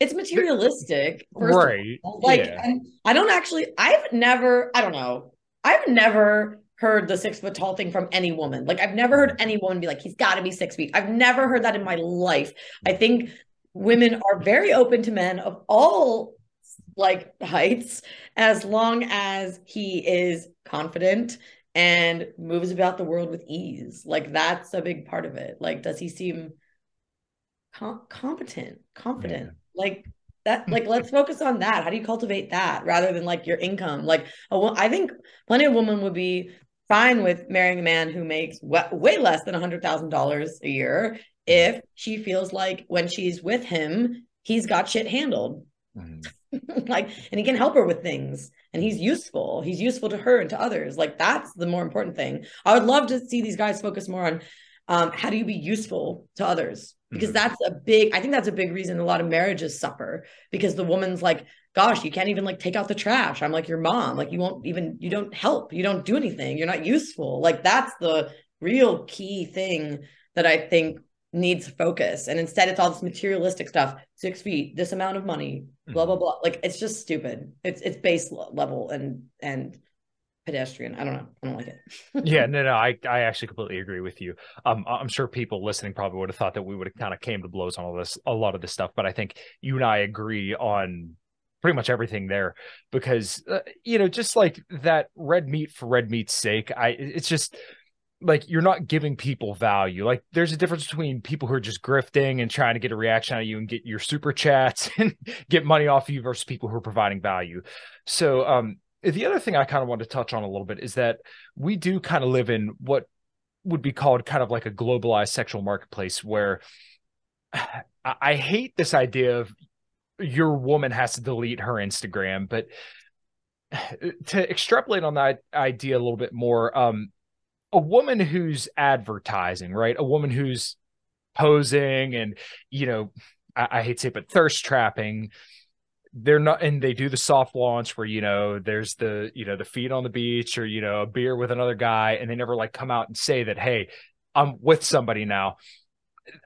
it's materialistic right like yeah. i don't actually i've never i don't know i've never heard the six foot tall thing from any woman. Like I've never heard any woman be like, he's got to be six feet. I've never heard that in my life. I think women are very open to men of all like heights as long as he is confident and moves about the world with ease. Like that's a big part of it. Like, does he seem com- competent, confident? Yeah. Like that like let's focus on that how do you cultivate that rather than like your income like I think plenty of women would be fine with marrying a man who makes way less than $100,000 a year if she feels like when she's with him, he's got shit handled. Mm-hmm. like, and he can help her with things and he's useful. He's useful to her and to others. Like, that's the more important thing. I would love to see these guys focus more on um, how do you be useful to others? Because mm-hmm. that's a big, I think that's a big reason a lot of marriages suffer because the woman's like, gosh, you can't even like take out the trash. I'm like your mom. Like you won't even, you don't help. You don't do anything. You're not useful. Like that's the real key thing that I think needs focus. And instead it's all this materialistic stuff, six feet, this amount of money, blah, blah, mm-hmm. blah. Like it's just stupid. It's, it's base level and, and pedestrian. I don't know. I don't like it. yeah, no, no, I, I actually completely agree with you. Um, I'm sure people listening probably would have thought that we would have kind of came to blows on all this, a lot of this stuff, but I think you and I agree on pretty much everything there because uh, you know just like that red meat for red meat's sake i it's just like you're not giving people value like there's a difference between people who are just grifting and trying to get a reaction out of you and get your super chats and get money off you versus people who are providing value so um the other thing i kind of want to touch on a little bit is that we do kind of live in what would be called kind of like a globalized sexual marketplace where I hate this idea of your woman has to delete her Instagram. But to extrapolate on that idea a little bit more, um, a woman who's advertising, right? A woman who's posing and, you know, I, I hate to say, it, but thirst trapping. They're not, and they do the soft launch where you know there's the you know the feet on the beach or you know a beer with another guy, and they never like come out and say that hey, I'm with somebody now.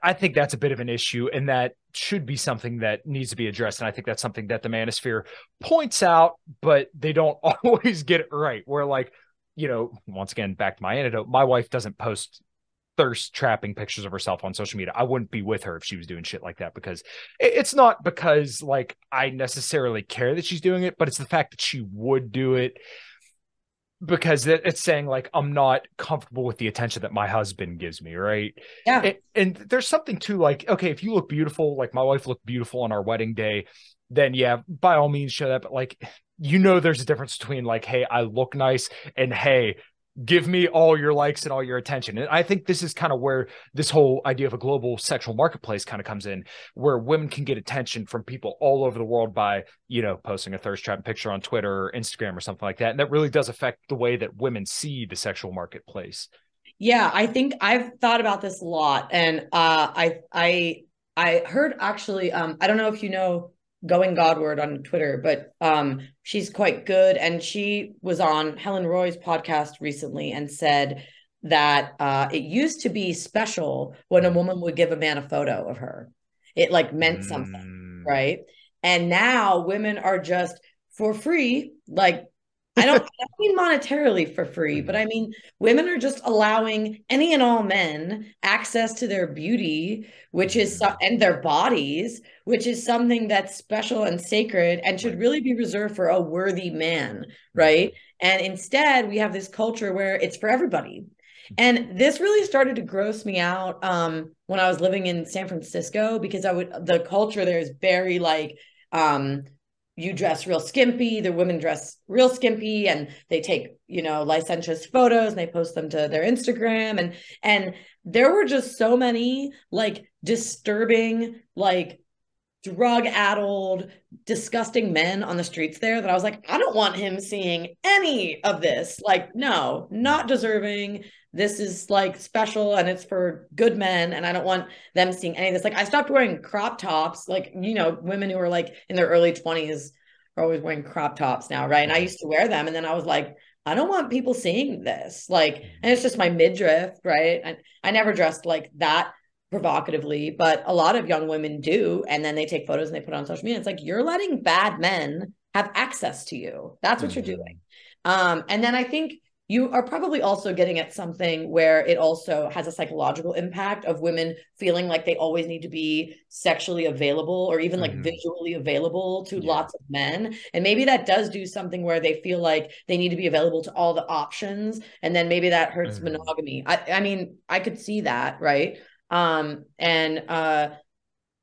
I think that's a bit of an issue, and that should be something that needs to be addressed. And I think that's something that the manosphere points out, but they don't always get it right. Where like, you know, once again, back to my antidote, my wife doesn't post thirst trapping pictures of herself on social media. I wouldn't be with her if she was doing shit like that because it's not because like I necessarily care that she's doing it, but it's the fact that she would do it because it's saying like I'm not comfortable with the attention that my husband gives me, right? Yeah. And, and, there's something too like, okay, if you look beautiful, like my wife looked beautiful on our wedding day, then yeah, by all means show that. But like, you know, there's a difference between like, hey, I look nice, and hey, give me all your likes and all your attention. And I think this is kind of where this whole idea of a global sexual marketplace kind of comes in, where women can get attention from people all over the world by, you know, posting a thirst trap picture on Twitter or Instagram or something like that. And that really does affect the way that women see the sexual marketplace. Yeah, I think I've thought about this a lot. And uh I I I heard actually um I don't know if you know going Godward on Twitter, but um, she's quite good. And she was on Helen Roy's podcast recently and said that uh, it used to be special when a woman would give a man a photo of her. It like meant something, mm. right? And now women are just for free, like I don't, I don't mean monetarily for free, but I mean women are just allowing any and all men access to their beauty, which is and their bodies, which is something that's special and sacred and should really be reserved for a worthy man, right? And instead, we have this culture where it's for everybody. And this really started to gross me out um, when I was living in San Francisco because I would the culture there is very like um you dress real skimpy the women dress real skimpy and they take you know licentious photos and they post them to their instagram. And and there were just so many like disturbing like drug addled disgusting men on the streets there that i was like i don't want him seeing any of this like no not deserving this is like special and it's for good men and I don't want them seeing any of this. Like I stopped wearing crop tops, like you know, women who are like in their early 20s are always wearing crop tops now, right? And I used to wear them and then I was like, I don't want people seeing this. Like, and it's just my midriff, right? And I never dressed like that provocatively, but a lot of young women do. And then they take photos and they put on social media. It's like you're letting bad men have access to you. That's what mm-hmm. you're doing. Um, and then I think you are probably also getting at something where it also has a psychological impact of women feeling like they always need to be sexually available or even like mm-hmm. visually available to yeah. lots of men and maybe that does do something where they feel like they need to be available to all the options and then maybe that hurts mm-hmm. monogamy I, I mean i could see that right um and uh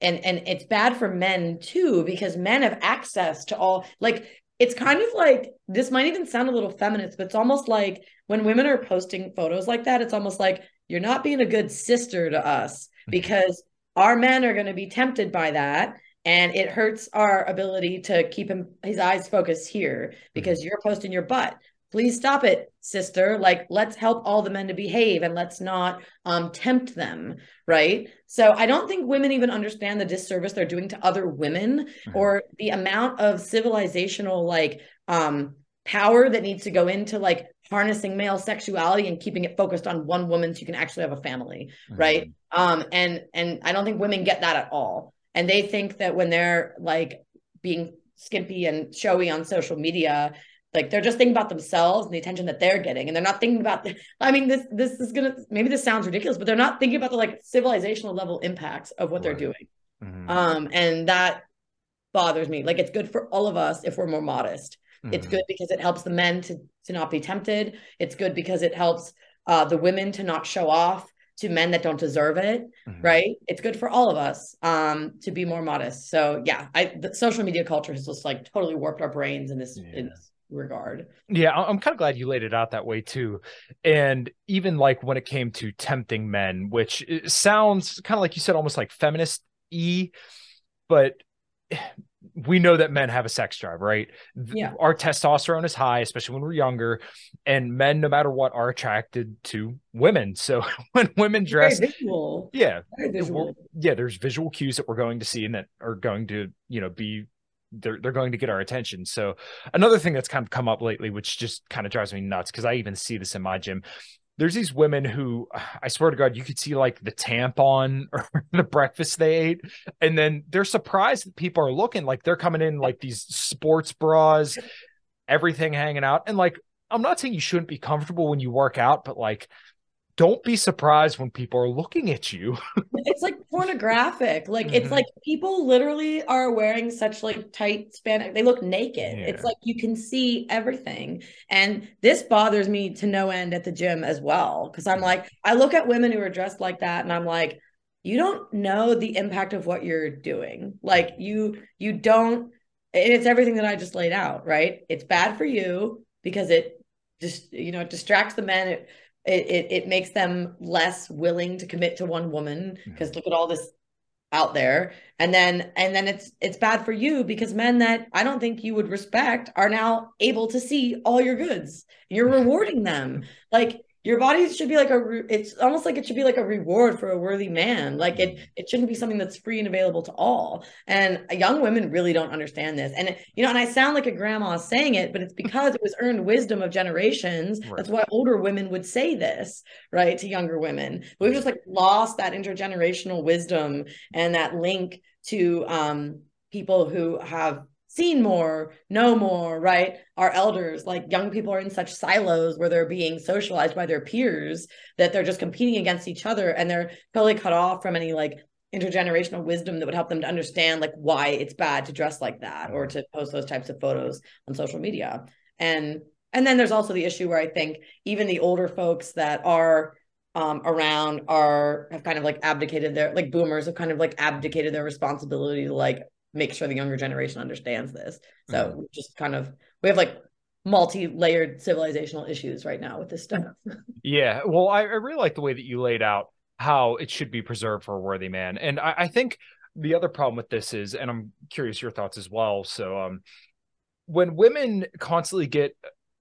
and and it's bad for men too because men have access to all like it's kind of like this might even sound a little feminist, but it's almost like when women are posting photos like that, it's almost like you're not being a good sister to us mm-hmm. because our men are going to be tempted by that and it hurts our ability to keep him his eyes focused here because mm-hmm. you're posting your butt please stop it sister like let's help all the men to behave and let's not um, tempt them right so i don't think women even understand the disservice they're doing to other women mm-hmm. or the amount of civilizational like um, power that needs to go into like harnessing male sexuality and keeping it focused on one woman so you can actually have a family mm-hmm. right um and and i don't think women get that at all and they think that when they're like being skimpy and showy on social media like they're just thinking about themselves and the attention that they're getting and they're not thinking about the i mean this this is gonna maybe this sounds ridiculous but they're not thinking about the like civilizational level impacts of what right. they're doing mm-hmm. um and that bothers me like it's good for all of us if we're more modest mm-hmm. it's good because it helps the men to to not be tempted it's good because it helps uh the women to not show off to men that don't deserve it mm-hmm. right it's good for all of us um to be more modest so yeah i the social media culture has just like totally warped our brains in this yeah. in this regard. Yeah, I'm kind of glad you laid it out that way too. And even like when it came to tempting men, which uh, sounds kind of like you said, almost like feminist e, but we know that men have a sex drive, right? Yeah. Our testosterone is high, especially when we're younger, and men, no matter what, are attracted to women. So when women dress, yeah, yeah, there's visual cues that we're going to see and that are going to, you know, be they're they're going to get our attention. So another thing that's kind of come up lately, which just kind of drives me nuts, because I even see this in my gym. There's these women who I swear to God, you could see like the tampon or the breakfast they ate, and then they're surprised that people are looking like they're coming in like these sports bras, everything hanging out. And like, I'm not saying you shouldn't be comfortable when you work out, but like don't be surprised when people are looking at you. it's like pornographic. Like mm-hmm. it's like people literally are wearing such like tight span. They look naked. Yeah. It's like you can see everything. And this bothers me to no end at the gym as well. Cause I'm like, I look at women who are dressed like that and I'm like, you don't know the impact of what you're doing. Like you, you don't, it's everything that I just laid out, right? It's bad for you because it just, you know, it distracts the men. It, it, it, it makes them less willing to commit to one woman because mm-hmm. look at all this out there. And then and then it's it's bad for you because men that i don't think you would respect are now able to see all your goods. You're rewarding them. Like your body should be like a it's almost like it should be like a reward for a worthy man. Like it it shouldn't be something that's free and available to all. And young women really don't understand this. And you know and i sound like a grandma saying it but it's because it was earned wisdom of generations. Right. that's why older women would say this right to younger women. We've just like lost that intergenerational wisdom and that link to um people who have seen more, know more, right? Our elders, like young people are in such silos where they're being socialized by their peers that they're just competing against each other and they're totally cut off from any like intergenerational wisdom that would help them to understand like why it's bad to dress like that or to post those types of photos on social media. And and then there's also the issue where I think even the older folks that are um, around are have kind of like abdicated their like boomers have kind of like abdicated their responsibility to like make sure the younger generation understands this. So mm-hmm. just kind of we have like multi-layered civilizational issues right now with this stuff. yeah. Well, I, I, really like the way that you laid out how it should be preserved for a worthy man. And I, I think the other problem with this is, and I'm curious your thoughts as well. So um when women constantly get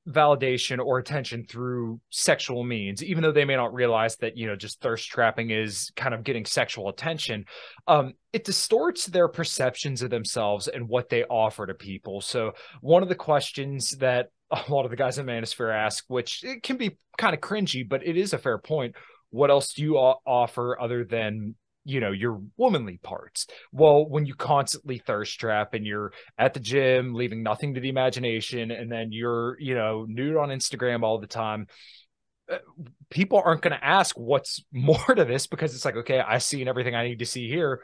validation or attention through sexual means even though they may not realize that you know just thirst trapping is kind of getting sexual attention um it distorts their perceptions of themselves and what they offer to people. So one of the questions that a lot of the guys in manosphere ask which it can be kind of cringy but it is a fair point what else do you offer other than you know your womanly parts. Well when you constantly thirst trap and you're at the gym leaving nothing to the imagination and then you're you know nude on instagram all the time uh, people aren't going to ask what's more to this because it's like okay i seen everything i need to see here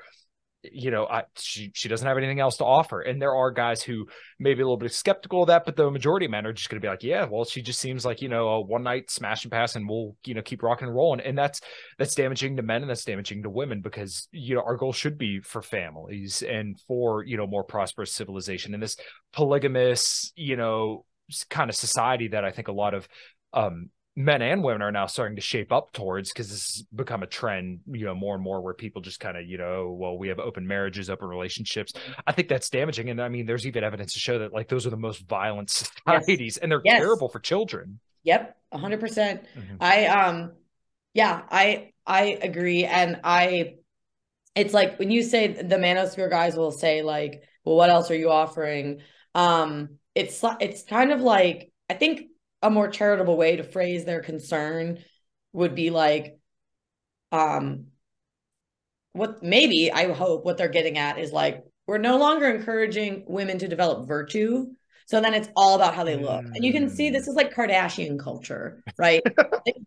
you know, I, she she doesn't have anything else to offer. And there are guys who may be a little bit skeptical of that, but the majority of men are just going to be like, yeah, well, she just seems like you know a one night smash and pass, and we'll you know keep rocking and rolling. And that's that's damaging to men and that's damaging to women because you know our goal should be for families and for you know more prosperous civilization. And this polygamous, you know, kind of society that I think a lot of um men and women are now starting to shape up towards because this has become a trend you know more and more where people just kind of you know well we have open marriages open relationships i think that's damaging and i mean there's even evidence to show that like those are the most violent societies yes. and they're yes. terrible for children yep 100% mm-hmm. i um yeah i i agree and i it's like when you say the manosphere guys will say like well what else are you offering um it's it's kind of like i think a more charitable way to phrase their concern would be like um what maybe i hope what they're getting at is like we're no longer encouraging women to develop virtue so then it's all about how they look. And you can see this is like Kardashian culture, right?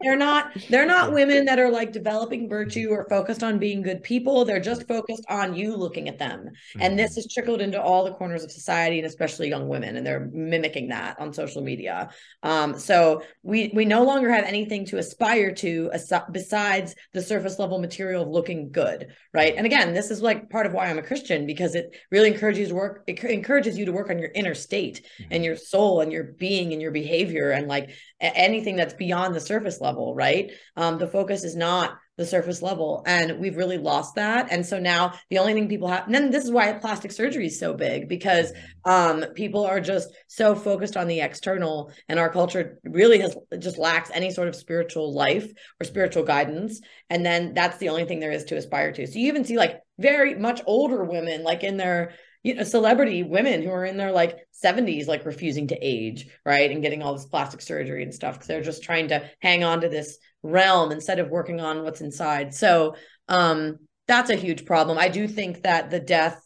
they're not they're not women that are like developing virtue or focused on being good people. They're just focused on you looking at them. And this mm-hmm. has trickled into all the corners of society and especially young women and they're mimicking that on social media. Um, so we we no longer have anything to aspire to besides the surface level material of looking good, right? And again, this is like part of why I'm a Christian because it really encourages you to work it encourages you to work on your inner state. And your soul and your being and your behavior and like anything that's beyond the surface level right? Um the focus is not the surface level and we've really lost that and so now the only thing people have and then this is why plastic surgery is so big because mm-hmm. um people are just so focused on the external and our culture really has just lacks any sort of spiritual life or spiritual guidance and then that's the only thing there is to aspire to. So you even see like very much older women like in their you know celebrity women who are in their like 70s like refusing to age right and getting all this plastic surgery and stuff because they're just trying to hang on to this realm instead of working on what's inside so um that's a huge problem i do think that the death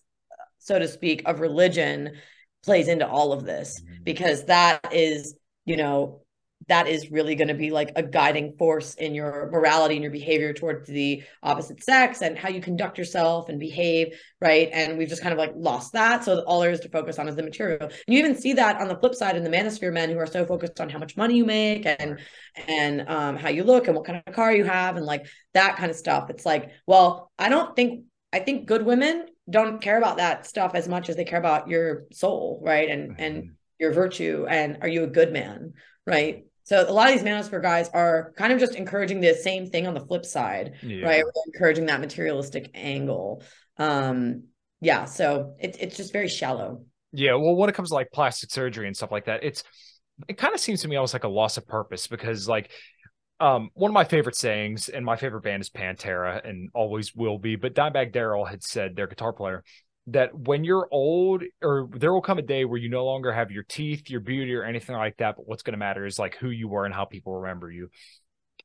so to speak of religion plays into all of this mm-hmm. because that is you know that is really going to be like a guiding force in your morality and your behavior towards the opposite sex and how you conduct yourself and behave right? And we've just kind of like lost that. So all there is to focus on is the material. And you even see that on the flip side in the manosphere men who are so focused on how much money you make and and um, how you look and what kind of car you have and like that kind of stuff. It's like well i don't think i think good women don't care about that stuff as much as they care about your soul right? And mm-hmm. and your virtue. And are you a good man right so a lot of these manosphere guys are kind of just encouraging the same thing on the flip side, yeah. right? We're encouraging that materialistic angle. Um, yeah, so it's it's just very shallow. Yeah, well, when it comes to like plastic surgery and stuff like that, it's it kind of seems to me almost like a loss of purpose because like um, one of my favorite sayings and my favorite band is Pantera and always will be, but Dimebag Darrell had said their guitar player that when you're old or there will come a day where you no longer have your teeth your beauty or anything like that but what's going to matter is like who you were and how people remember you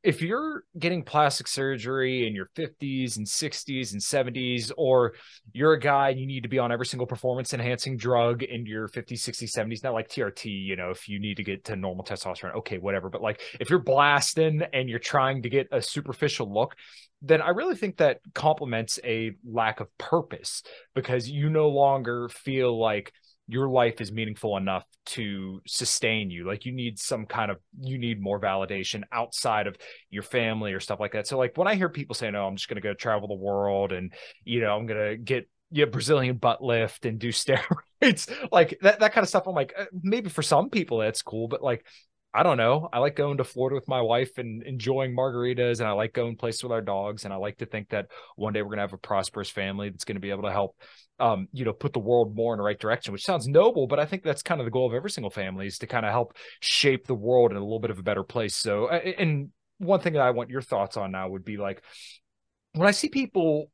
if you're getting plastic surgery in your 50s and 60s and 70s or you're a guy and you need to be on every single performance enhancing drug in your 50s 60s 70s not like trt you know if you need to get to normal testosterone okay whatever. But like if you're blasting and you're trying to get a superficial look then I really think that complements a lack of purpose because you no longer feel like your life is meaningful enough to sustain you. Like you need some kind of you need more validation outside of your family or stuff like that. So like when i hear people saying oh i'm just going to go travel the world and you know i'm going to get yeah brazilian butt lift and do steroids like that, that kind of stuff i'm like uh, maybe for some people that's cool but like I don't know. I like going to Florida with my wife and enjoying margaritas, and I like going places with our dogs. And I like to think that one day we're going to have a prosperous family that's going to be able to help um, you know, put the world more in the right direction, which sounds noble, but I think that's kind of the goal of every single family is to kind of help shape the world in a little bit of a better place. So, and one thing that I want your thoughts on now would be like when I see people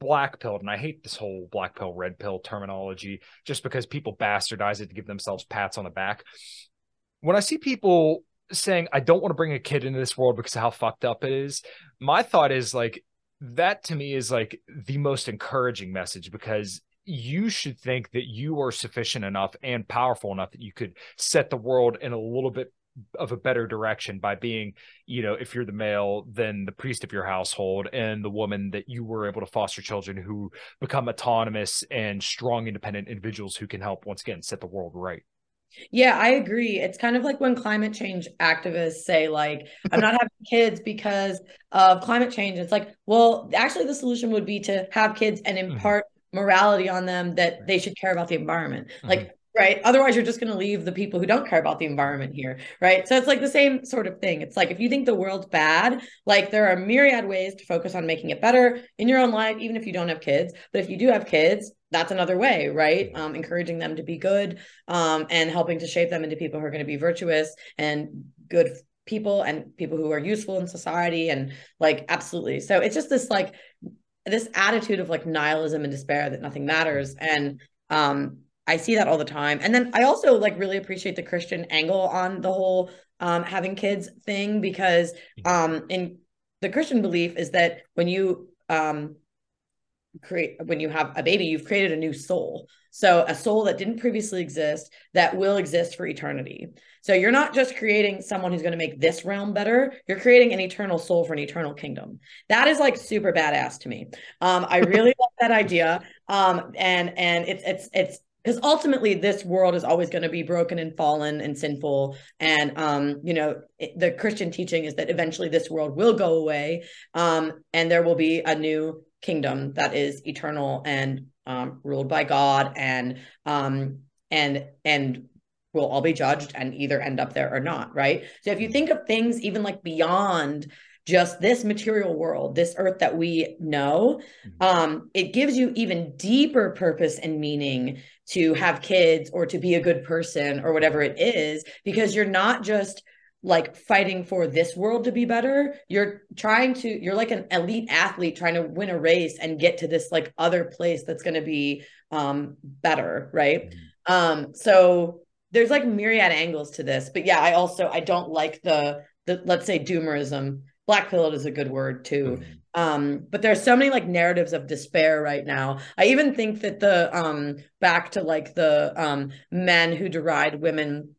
black pilled, and I hate this whole black pill, red pill terminology just because people bastardize it to give themselves pats on the back. When I see people saying, I don't want to bring a kid into this world because of how fucked up it is, my thought is like, that to me is like the most encouraging message because you should think that you are sufficient enough and powerful enough that you could set the world in a little bit of a better direction by being, you know, if you're the male, then the priest of your household and the woman that you were able to foster children who become autonomous and strong, independent individuals who can help once again set the world right. Yeah, I agree. It's kind of like when climate change activists say, like, I'm not having kids because of climate change. It's like, well, actually, the solution would be to have kids and mm-hmm. impart mm-hmm. morality on them that they should care about the environment. Mm-hmm. Like, right? Otherwise, you're just going to leave the people who don't care about the environment here, right? So it's like the same sort of thing. It's like if you think the world's bad, like there are myriad ways to focus on making it better in your own life, even if you don't have kids. But if you do have kids, that's another way, right? Um, encouraging them to be good um, and helping to shape them into people who are going to be virtuous and good people and people who are useful in society and like absolutely. So it's just this like this attitude of like nihilism and despair that nothing matters and um I see that all the time. And then I also like really appreciate the Christian angle on the whole um, having kids thing because mm-hmm. um, in the Christian belief is that when you um, create when you have a baby, you've created a new soul. So a soul that didn't previously exist that will exist for eternity. So you're not just creating someone who's going to make this realm better. You're creating an eternal soul for an eternal kingdom. That is like super badass to me. Um, I really love that idea. Um, and and it's it's it's because ultimately this world is always going to be broken and fallen and sinful. And um you know it, the christian teaching is that eventually this world will go away um and there will be a new kingdom that is eternal and um ruled by god and um and and we'll all be judged and either end up there or not right? So if you think of things even like beyond just this material world, this earth that we know, mm-hmm. um, it gives you even deeper purpose and meaning to have kids or to be a good person or whatever it is, because you're not just like fighting for this world to be better you're trying to you're like an elite athlete trying to win a race and get to this like other place that's going to be um better right mm-hmm. um so there's like myriad angles to this but yeah i also i don't like the the let's say doomerism black pilled is a good word too. Mm-hmm. um but there's so many like narratives of despair right now. I even think that the um back to like the um men who deride women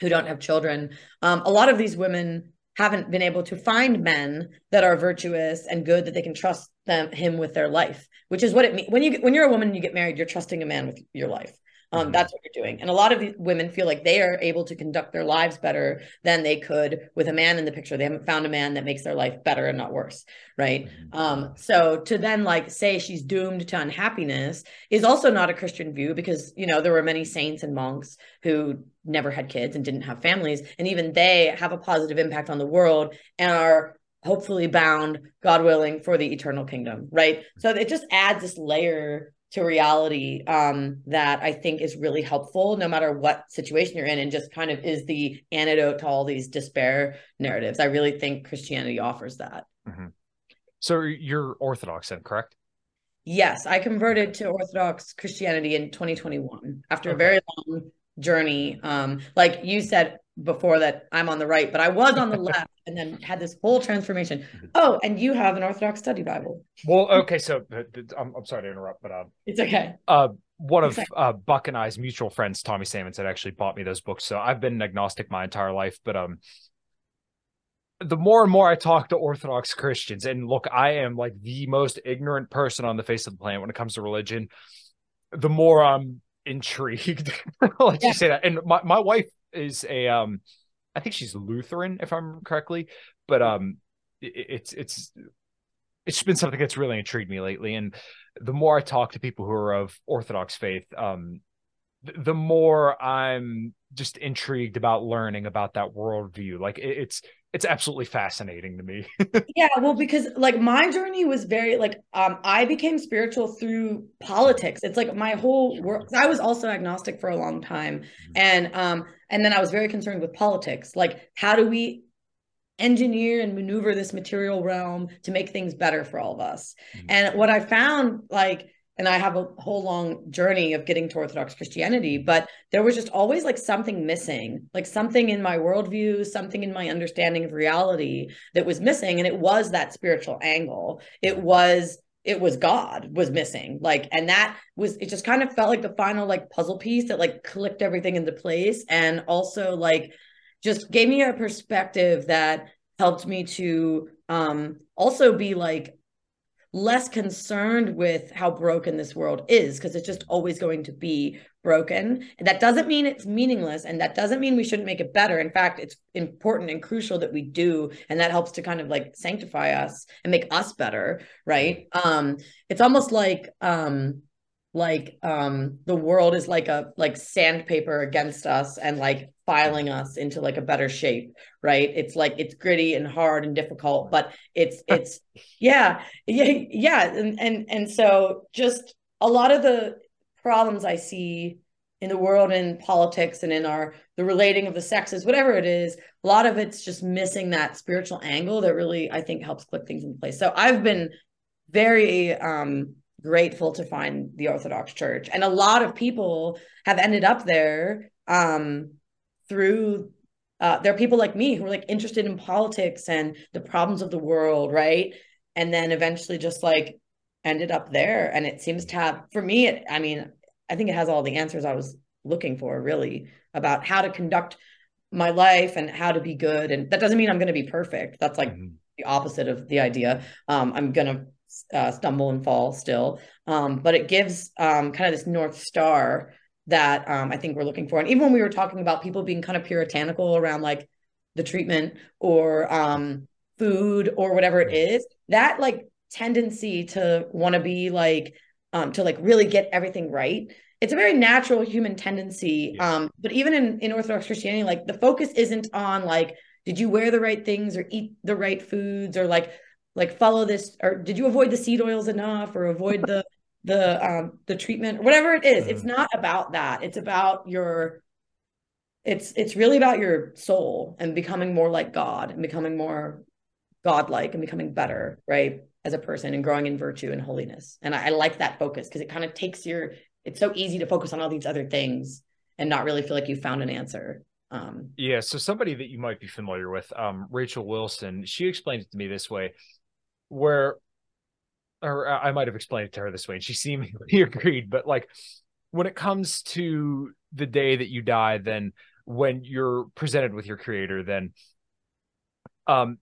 who don't have children um a lot of these women haven't been able to find men that are virtuous and good that they can trust them him with their life which is what it means when you when you're a woman and you get married you're trusting a man with your life um, mm-hmm. That's what you're doing. And a lot of women feel like they are able to conduct their lives better than they could with a man in the picture. They haven't found a man that makes their life better and not worse. Right. Mm-hmm. Um, so to then like say she's doomed to unhappiness is also not a Christian view because, you know, there were many saints and monks who never had kids and didn't have families. And even they have a positive impact on the world and are hopefully bound, God willing, for the eternal kingdom. Right. So it just adds this layer to reality um, that I think is really helpful no matter what situation you're in and just kind of is the antidote to all these despair narratives. I really think Christianity offers that. Mm-hmm. So you're Orthodox then, correct? Yes, I converted to Orthodox Christianity in 2021 after okay. a very long journey. Um, like you said before that I'm on the right, but I was on the left and then had this whole transformation. Mm-hmm. Oh, and you have an Orthodox study Bible. Well, okay, so uh, I'm, I'm sorry to interrupt, but um, it's okay. Uh, one of uh, Buck and I's mutual friends, Tommy Salmons, had actually bought me those books. So I've been an agnostic my entire life, but um, the more and more I talk to Orthodox Christians, and look, I am like the most ignorant person on the face of the planet when it comes to religion. The more I'm intrigued. Let's yeah. just say that. And my, my wife is a um I think she's Lutheran, if I'm correctly, but um it, it's it's it's been something that's really intrigued me lately. And the more I talk to people who are of Orthodox faith, um the more I'm just intrigued about learning about that worldview. Like it, it's it's absolutely fascinating to me. yeah, well, because like my journey was very like um I became spiritual through politics. It's like my whole world. I was also agnostic for a long time, mm-hmm. and um and then I was very concerned with politics. Like, how do we engineer and maneuver this material realm to make things better for all of us? Mm-hmm. And what I found, like and I have a whole long journey of getting to Orthodox Christianity, but there was just always like something missing, like something in my worldview, something in my understanding of reality that was missing. And it was that spiritual angle. It was, it was God was missing. Like, and that was, it just kind of felt like the final like puzzle piece that like clicked everything into place. And also like just gave me a perspective that helped me to um also be like less concerned with how broken this world is because it's just always going to be broken. And that doesn't mean it's meaningless and that doesn't mean we shouldn't make it better. In fact, it's important and crucial that we do and that helps to kind of like sanctify us and make us better, right? Um it's almost like um like um the world is like a like sandpaper against us and like filing us into like a better shape right? It's like it's gritty and hard and difficult but it's it's yeah yeah yeah and and and so just a lot of the problems i see in the world in politics and in our the relating of the sexes whatever it is a lot of it's just missing that spiritual angle that really i think helps click things in place. So i've been very um grateful to find the Orthodox Church. And a lot of people have ended up there um, through uh, there are people like me who are like interested in politics and the problems of the world, right? And then eventually just like ended up there. And it seems to have, for me, it, I mean, I think it has all the answers I was looking for, really, about how to conduct my life and how to be good. And that doesn't mean I'm going to be perfect. That's like mm-hmm. the opposite of the idea. Um, I'm going to uh, stumble and fall still. Um, but it gives um, kind of this north star that um, I think we're looking for. And even when we were talking about people being kind of puritanical around like the treatment or um, food or whatever it is, that like tendency to want to be like um, to like really get everything right. It's a very natural human tendency. Um, but even in, in Orthodox Christianity, like the focus isn't on like, did you wear the right things or eat the right foods or like like follow this or did you avoid the seed oils enough or avoid the the um the treatment or whatever it is. It's mm-hmm. not about that. It's about your it's it's really about your soul and becoming more like god and becoming more godlike and becoming better right as a person and growing in virtue and holiness. And i, I like that focus because it kind of takes your it's so easy to focus on all these other things and not really feel like you found an answer. Um yeah so somebody that you might be familiar with um rachel wilson she explained it to me this way where or I might have explained it to her this way and she seemingly agreed, but like when it comes to the day that you die, then when you're presented with your creator, then um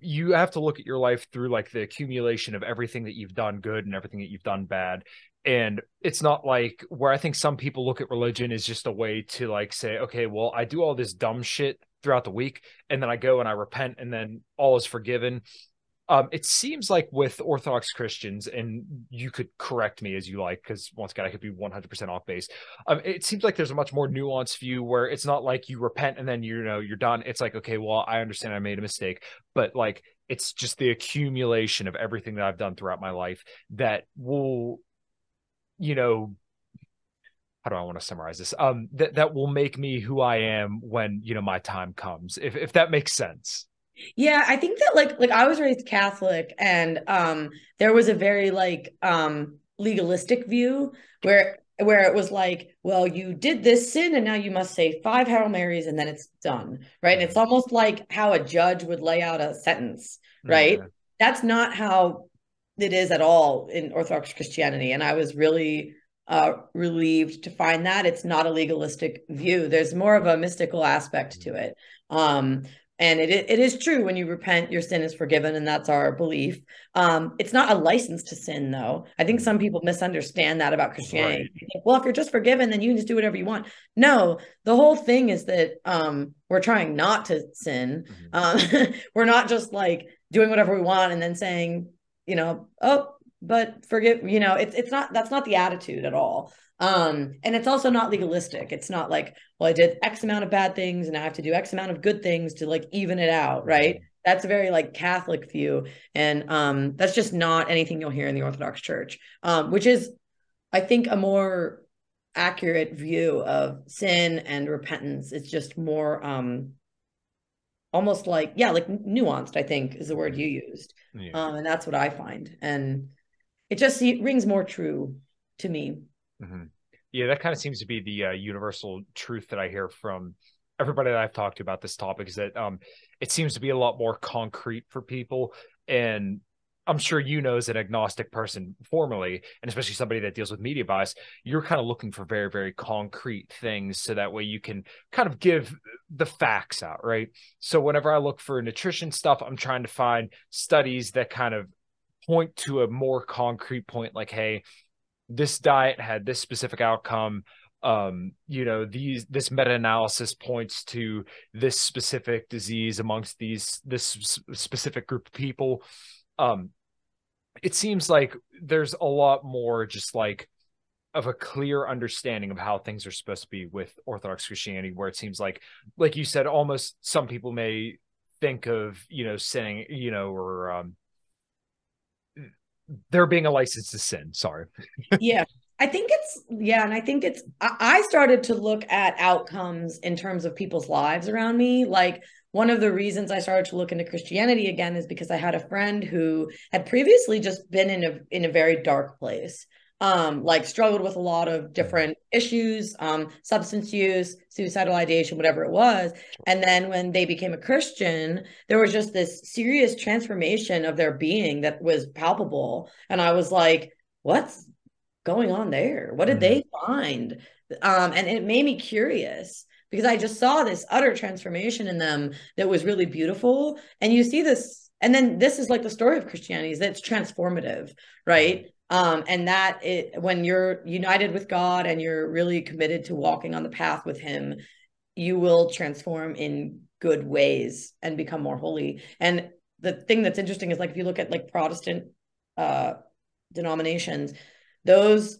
you have to look at your life through like the accumulation of everything that you've done good and everything that you've done bad. And it's not like where i think some people look at religion as just a way to like say okay well i do all this dumb shit throughout the week and then i go and i repent and then all is forgiven um, it seems like with Orthodox Christians, and you could correct me as you like, because once again, I could be 100% off base. Um, it seems like there's a much more nuanced view where it's not like you repent and then you know you're done. It's like, okay, well, I understand I made a mistake, but like it's just the accumulation of everything that I've done throughout my life that will, you know, how do I want to summarize this? Um, that that will make me who I am when you know my time comes. If if that makes sense. Yeah, I think that like like I was raised Catholic and um there was a very like um legalistic view where where it was like, well, you did this sin and now you must say five Hail Marys and then it's done. Right. And it's almost like how a judge would lay out a sentence, right? Yeah. That's not how it is at all in Orthodox Christianity. And I was really uh, relieved to find that it's not a legalistic view. There's more of a mystical aspect to it. Um, and it, it is true when you repent your sin is forgiven and that's our belief. Um, it's not a license to sin though. I think some people misunderstand that about christianity. Right. think, well if you're just forgiven then you can just do whatever you want. No the whole thing is that um, we're trying not to sin. Mm-hmm. um, we're not just like doing whatever we want and then saying you know oh but forgive, you know, it's it's not that's not the attitude at all. Um, and it's also not legalistic. It's not like, well, I did X amount of bad things and I have to do X amount of good things to like even it out, right? That's a very like Catholic view. And um, that's just not anything you'll hear in the Orthodox Church, um, which is, I think, a more accurate view of sin and repentance. It's just more um almost like, yeah, like nuanced, I think is the word you used. Yeah. Um, and that's what I find. And it just it rings more true to me. Mm-hmm. Yeah, that kind of seems to be the uh, universal truth that I hear from everybody that I've talked to about this topic is that um, it seems to be a lot more concrete for people. And I'm sure you know as an agnostic person formally, and especially somebody that deals with media bias, you're kind of looking for very, very concrete things so that way you can kind of give the facts out, right? So whenever I look for nutrition stuff, I'm trying to find studies that kind of point to a more concrete point, like, hey, this diet had this specific outcome. Um you know these this meta-analysis points to this specific disease amongst these this specific group of people. Um it seems like there's a lot more just like of a clear understanding of how things are supposed to be with orthodox christianity where it seems like like you said almost some people may think of you know sinning you know or um there being a license to sin. Sorry. yeah. I think it's yeah, and I think it's I started to look at outcomes in terms of people's lives around me. Like one of the reasons I started to look into Christianity again is because I had a friend who had previously just been in a in a very dark place um, like struggled with a lot of different issues, um, substance use, suicidal ideation, whatever it was. And then when they became a Christian, there was just this serious transformation of their being that was palpable. And I was like, what's going on there? What did mm-hmm. they find? Um, and it made me curious because I just saw this utter transformation in them that was really beautiful. And you see this, and then this is like the story of Christianity is that it's transformative, right? Um, and that it when you're united with god and you're really committed to walking on the path with him you will transform in good ways and become more holy. And the thing that's interesting is like if you look at like protestant uh denominations those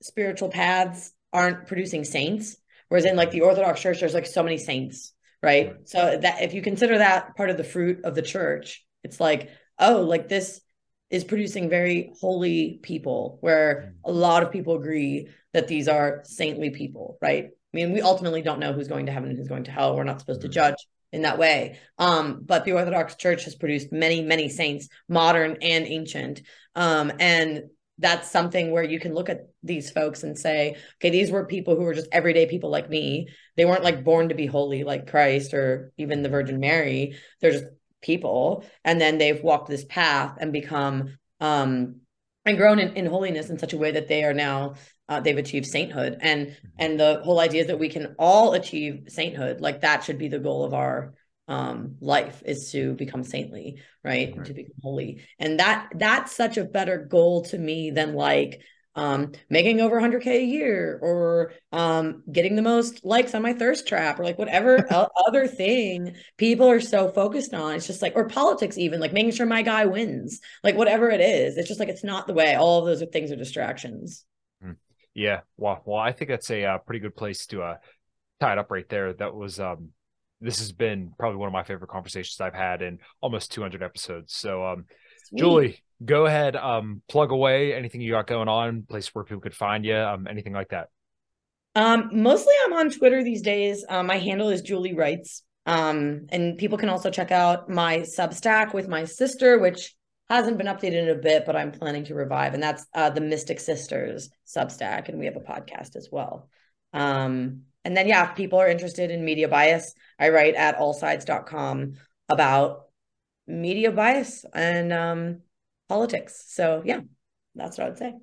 spiritual paths aren't producing saints whereas in like the orthodox church there's like so many saints right? So that if you consider that part of the fruit of the church it's like oh like this is producing very holy people where mm. a lot of people agree that these are saintly people, right? I mean, we ultimately don't know who's going to heaven and who's going to hell. We're not supposed to mm. judge in that way. Um, but the Orthodox Church has produced many, many saints, modern and ancient. Um, and that's something where you can look at these folks and say, okay, these were people who were just everyday people like me. They weren't like born to be holy like Christ or even the Virgin Mary. They're just people and then they've walked this path and become um and grown in, in holiness in such a way that they are now uh, they've achieved sainthood and mm-hmm. and the whole idea is that we can all achieve sainthood like that should be the goal of our um life is to become saintly right, right. to become holy and that that's such a better goal to me than like um, making over 100k a year or um, getting the most likes on my thirst trap or like whatever other thing people are so focused on. It's just like or politics even like making sure my guy wins like whatever it is. It's just like it's not the way. All of those are things are distractions. Hmm. yeah. Well well i think that's a uh, pretty good place to uh tie it up right there. That was um this has been probably one of my favorite conversations i've had in almost 200 episodes. So um Sweet. julie go ahead, um, plug away anything you got going on, place where people could find you, um, anything like that. Um, mostly I'm on Twitter these days. Um, my handle is Julie Writes. Um, and people can also check out my Substack with my sister, which hasn't been updated in a bit, but I'm planning to revive. And that's uh, the Mystic Sisters Substack. And we have a podcast as well. Um, and then, yeah, if people are interested in media bias, I write at allsides.com about media bias and um, politics. So yeah, that's what I would say.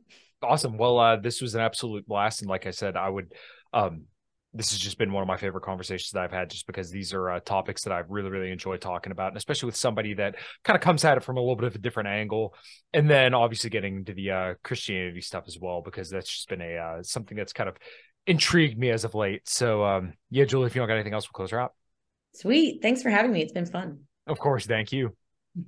Awesome. Well, uh, this was an absolute blast, and like I said, I would. Um, this has just been one of my favorite conversations that I've had, just because these are uh, topics that I've really, really enjoyed talking about, and especially with somebody that kind of comes at it from a little bit of a different angle, and then obviously getting into the uh, Christianity stuff as well, because that's just been a uh, something that's kind of intrigued me as of late. So, um, yeah, Julie, if you don't got anything else, we'll close her out. Sweet. Thanks for having me. It's been fun. Of course. Thank you.